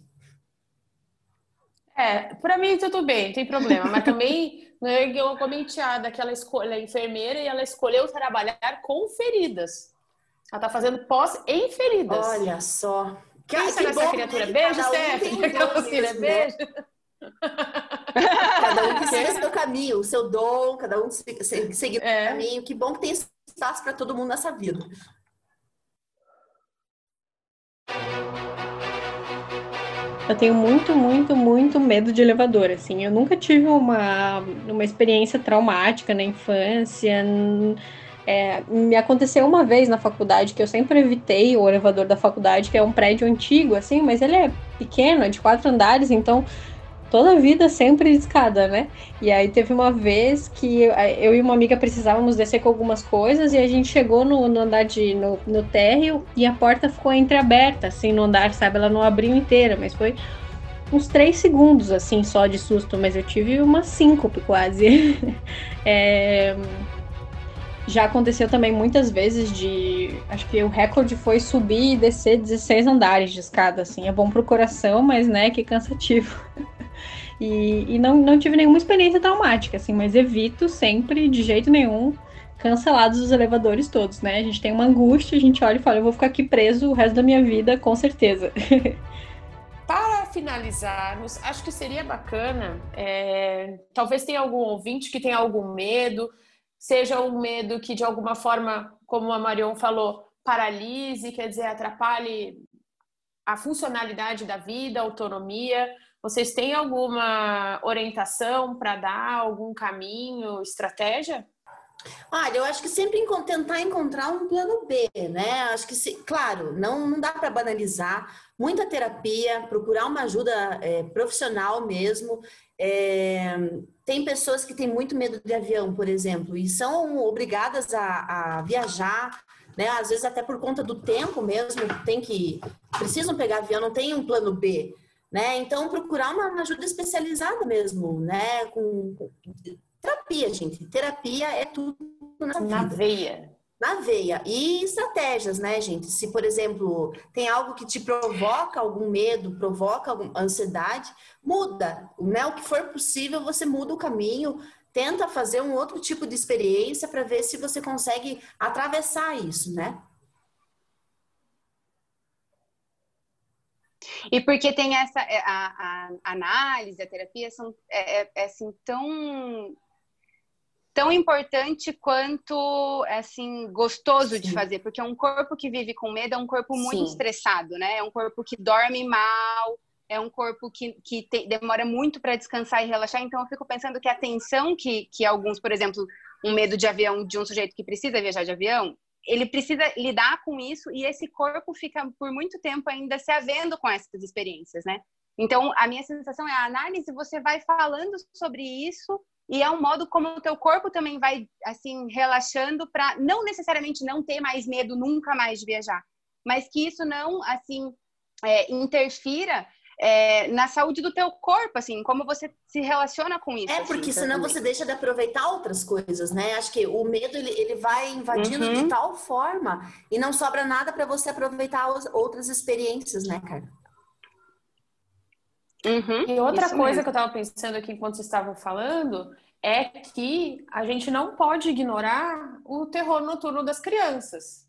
É, para mim tudo bem, não tem problema. Mas também né, eu comenteada que ela escolhe a enfermeira e ela escolheu trabalhar com feridas. Ela tá fazendo pós em feridas. Olha só. Quem que essa criatura? Né? Beijo, Stephanie. Um beijo. Cada um que siga seu caminho, o seu dom, cada um seguir é. o caminho. Que bom que tem espaço para todo mundo nessa vida. Eu tenho muito, muito, muito medo de elevador, assim. Eu nunca tive uma, uma experiência traumática na infância. É, me aconteceu uma vez na faculdade que eu sempre evitei o elevador da faculdade, que é um prédio antigo, assim, mas ele é pequeno, é de quatro andares, então toda a vida sempre de escada, né? E aí teve uma vez que eu e uma amiga precisávamos descer com algumas coisas e a gente chegou no, no andar de no, no térreo e a porta ficou entreaberta, assim, no andar, sabe? Ela não abriu inteira, mas foi uns três segundos, assim, só de susto, mas eu tive uma síncope quase. é... Já aconteceu também muitas vezes de. Acho que o recorde foi subir e descer 16 andares de escada, assim. É bom pro coração, mas, né, que cansativo. E, e não, não tive nenhuma experiência traumática, assim, mas evito sempre, de jeito nenhum, cancelados os elevadores todos, né? A gente tem uma angústia, a gente olha e fala, eu vou ficar aqui preso o resto da minha vida, com certeza. Para finalizarmos, acho que seria bacana, é, talvez tenha algum ouvinte que tenha algum medo, seja um medo que de alguma forma, como a Marion falou, paralise, quer dizer, atrapalhe a funcionalidade da vida, a autonomia, vocês têm alguma orientação para dar, algum caminho, estratégia? Olha, eu acho que sempre tentar encontrar um plano B, né? Acho que, se, claro, não, não dá para banalizar. Muita terapia, procurar uma ajuda é, profissional mesmo. É, tem pessoas que têm muito medo de avião, por exemplo, e são obrigadas a, a viajar, né? Às vezes até por conta do tempo mesmo, tem que precisam pegar avião, não tem um plano B né? Então procurar uma ajuda especializada mesmo, né? Com, com terapia, gente. Terapia é tudo na, na veia. Na veia. E estratégias, né, gente? Se, por exemplo, tem algo que te provoca algum medo, provoca alguma ansiedade, muda, né? O que for possível, você muda o caminho, tenta fazer um outro tipo de experiência para ver se você consegue atravessar isso, né? E porque tem essa é, a, a análise, a terapia são é, é, é assim tão tão importante quanto assim gostoso Sim. de fazer, porque um corpo que vive com medo é um corpo muito Sim. estressado, né? É um corpo que dorme mal, é um corpo que, que te, demora muito para descansar e relaxar. Então, eu fico pensando que a tensão que, que alguns, por exemplo, um medo de avião de um sujeito que precisa viajar de avião, ele precisa lidar com isso e esse corpo fica por muito tempo ainda se havendo com essas experiências, né? Então, a minha sensação é a análise, você vai falando sobre isso e é um modo como o teu corpo também vai, assim, relaxando para não necessariamente não ter mais medo nunca mais de viajar, mas que isso não, assim, é, interfira é, na saúde do teu corpo, assim, como você se relaciona com isso. É, porque assim, senão também. você deixa de aproveitar outras coisas, né? Acho que o medo, ele, ele vai invadindo uhum. de tal forma e não sobra nada para você aproveitar outras experiências, né, cara? Uhum, e outra coisa mesmo. que eu estava pensando aqui enquanto vocês estavam falando é que a gente não pode ignorar o terror noturno das crianças.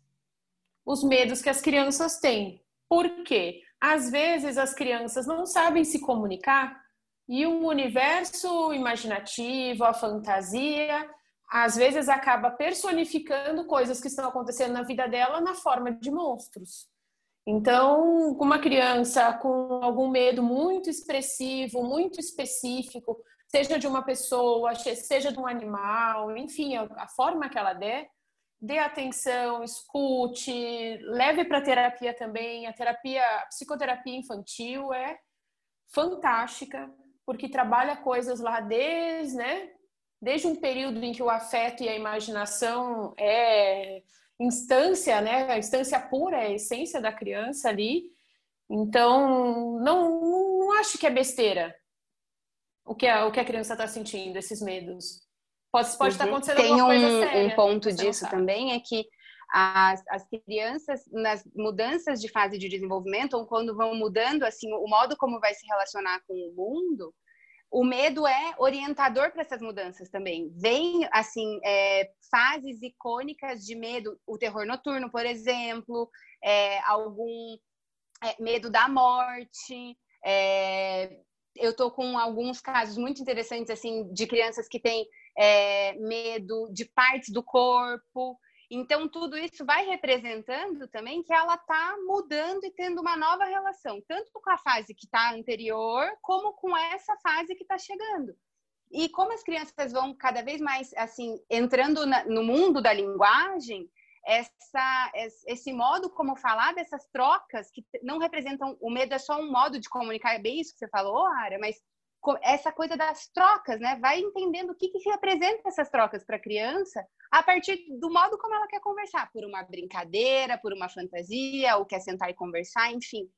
Os medos que as crianças têm. Por quê? às vezes as crianças não sabem se comunicar e o universo imaginativo, a fantasia, às vezes acaba personificando coisas que estão acontecendo na vida dela na forma de monstros. Então, uma criança com algum medo muito expressivo, muito específico, seja de uma pessoa, seja de um animal, enfim, a forma que ela der, dê atenção, escute, leve para terapia também. A terapia, a psicoterapia infantil é fantástica, porque trabalha coisas lá desde, né, desde um período em que o afeto e a imaginação é instância, né, a instância pura, é a essência da criança ali. Então, não, não acho que é besteira o que a, o que a criança está sentindo, esses medos. Pode, pode estar acontecendo Tem alguma coisa um, séria. um ponto disso também, é que as, as crianças, nas mudanças de fase de desenvolvimento, ou quando vão mudando assim o modo como vai se relacionar com o mundo, o medo é orientador para essas mudanças também. Vem, assim, é, fases icônicas de medo, o terror noturno, por exemplo, é, algum é, medo da morte. É, eu tô com alguns casos muito interessantes, assim, de crianças que têm é, medo de partes do corpo. Então, tudo isso vai representando também que ela está mudando e tendo uma nova relação, tanto com a fase que está anterior, como com essa fase que está chegando. E como as crianças vão cada vez mais, assim, entrando na, no mundo da linguagem, essa, esse modo como falar dessas trocas, que não representam, o medo é só um modo de comunicar, é bem isso que você falou, Ara, mas essa coisa das trocas, né? Vai entendendo o que, que representa essas trocas para a criança a partir do modo como ela quer conversar, por uma brincadeira, por uma fantasia, ou quer sentar e conversar, enfim.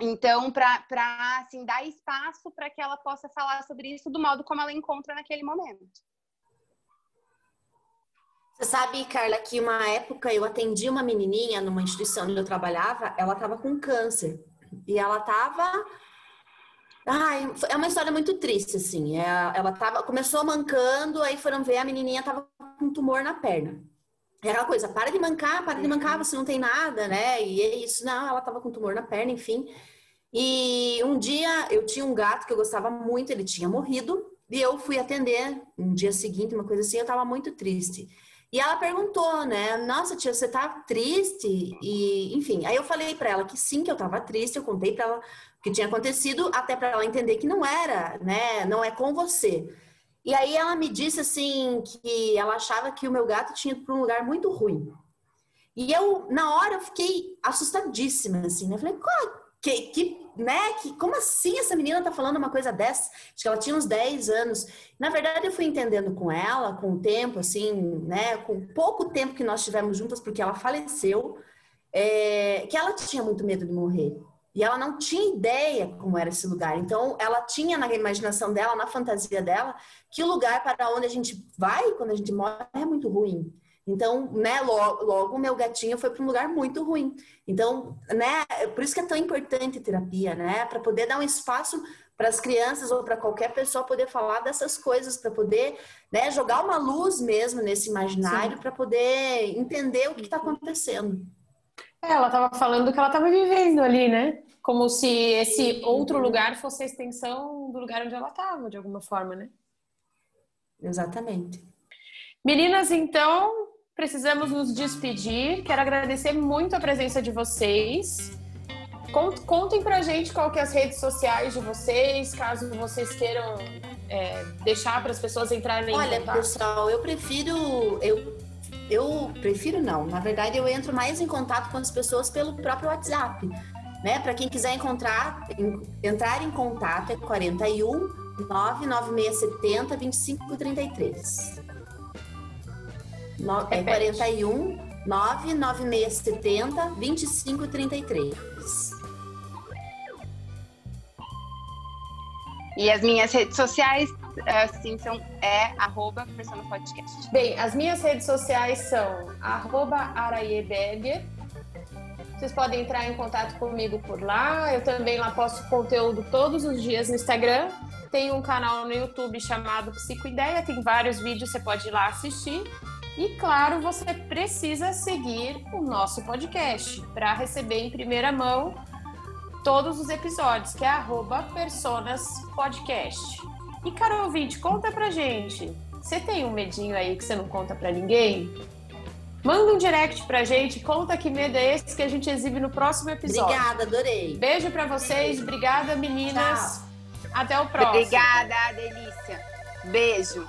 Então, para assim, dar espaço para que ela possa falar sobre isso do modo como ela encontra naquele momento. Você sabe, Carla, que uma época eu atendi uma menininha numa instituição onde eu trabalhava, ela estava com câncer. E ela estava Ai, é uma história muito triste, assim. É, ela tava, começou mancando, aí foram ver, a menininha tava com um tumor na perna. Era aquela coisa, para de mancar, para de mancar, você não tem nada, né? E é isso, não, ela tava com tumor na perna, enfim. E um dia eu tinha um gato que eu gostava muito, ele tinha morrido, e eu fui atender um dia seguinte, uma coisa assim, eu tava muito triste. E ela perguntou, né? Nossa, tia, você tá triste? E, enfim, aí eu falei para ela que sim, que eu tava triste, eu contei para ela que tinha acontecido, até para ela entender que não era, né? Não é com você. E aí ela me disse assim que ela achava que o meu gato tinha ido para um lugar muito ruim. E eu, na hora, eu fiquei assustadíssima, assim, né? Falei, que, que, né? Que, como assim essa menina tá falando uma coisa dessa? Acho que ela tinha uns 10 anos. Na verdade, eu fui entendendo com ela, com o tempo, assim, né? Com pouco tempo que nós tivemos juntas, porque ela faleceu, é, que ela tinha muito medo de morrer. E ela não tinha ideia como era esse lugar. Então, ela tinha na imaginação dela, na fantasia dela, que o lugar para onde a gente vai quando a gente morre é muito ruim. Então, né, logo, logo meu gatinho foi para um lugar muito ruim. Então, né, por isso que é tão importante terapia, né, para poder dar um espaço para as crianças ou para qualquer pessoa poder falar dessas coisas, para poder né, jogar uma luz mesmo nesse imaginário, para poder entender o que está acontecendo. É, ela estava falando que ela estava vivendo ali, né? Como se esse outro lugar fosse a extensão do lugar onde ela estava, de alguma forma, né? Exatamente. Meninas, então, precisamos nos despedir. Quero agradecer muito a presença de vocês. Contem pra gente qual que é as redes sociais de vocês, caso vocês queiram é, deixar para as pessoas entrarem Olha, em contato. pessoal, eu prefiro eu eu prefiro não. Na verdade, eu entro mais em contato com as pessoas pelo próprio WhatsApp. Né? Para quem quiser encontrar, entrar em contato é 41 99670 2533. No, é 41 99670 2533. E as minhas redes sociais, assim, são é arroba Podcast. Bem, as minhas redes sociais são arroba Araieberger. Vocês podem entrar em contato comigo por lá. Eu também lá posto conteúdo todos os dias no Instagram. Tem um canal no YouTube chamado Psicoideia, tem vários vídeos, você pode ir lá assistir. E claro, você precisa seguir o nosso podcast para receber em primeira mão todos os episódios, que é arroba Personas Podcast. E, caro ouvinte, conta pra gente. Você tem um medinho aí que você não conta pra ninguém? Manda um direct pra gente, conta que medo é esse que a gente exibe no próximo episódio. Obrigada, adorei. Beijo pra vocês, obrigada meninas. Tchau. Até o próximo. Obrigada, delícia. Beijo.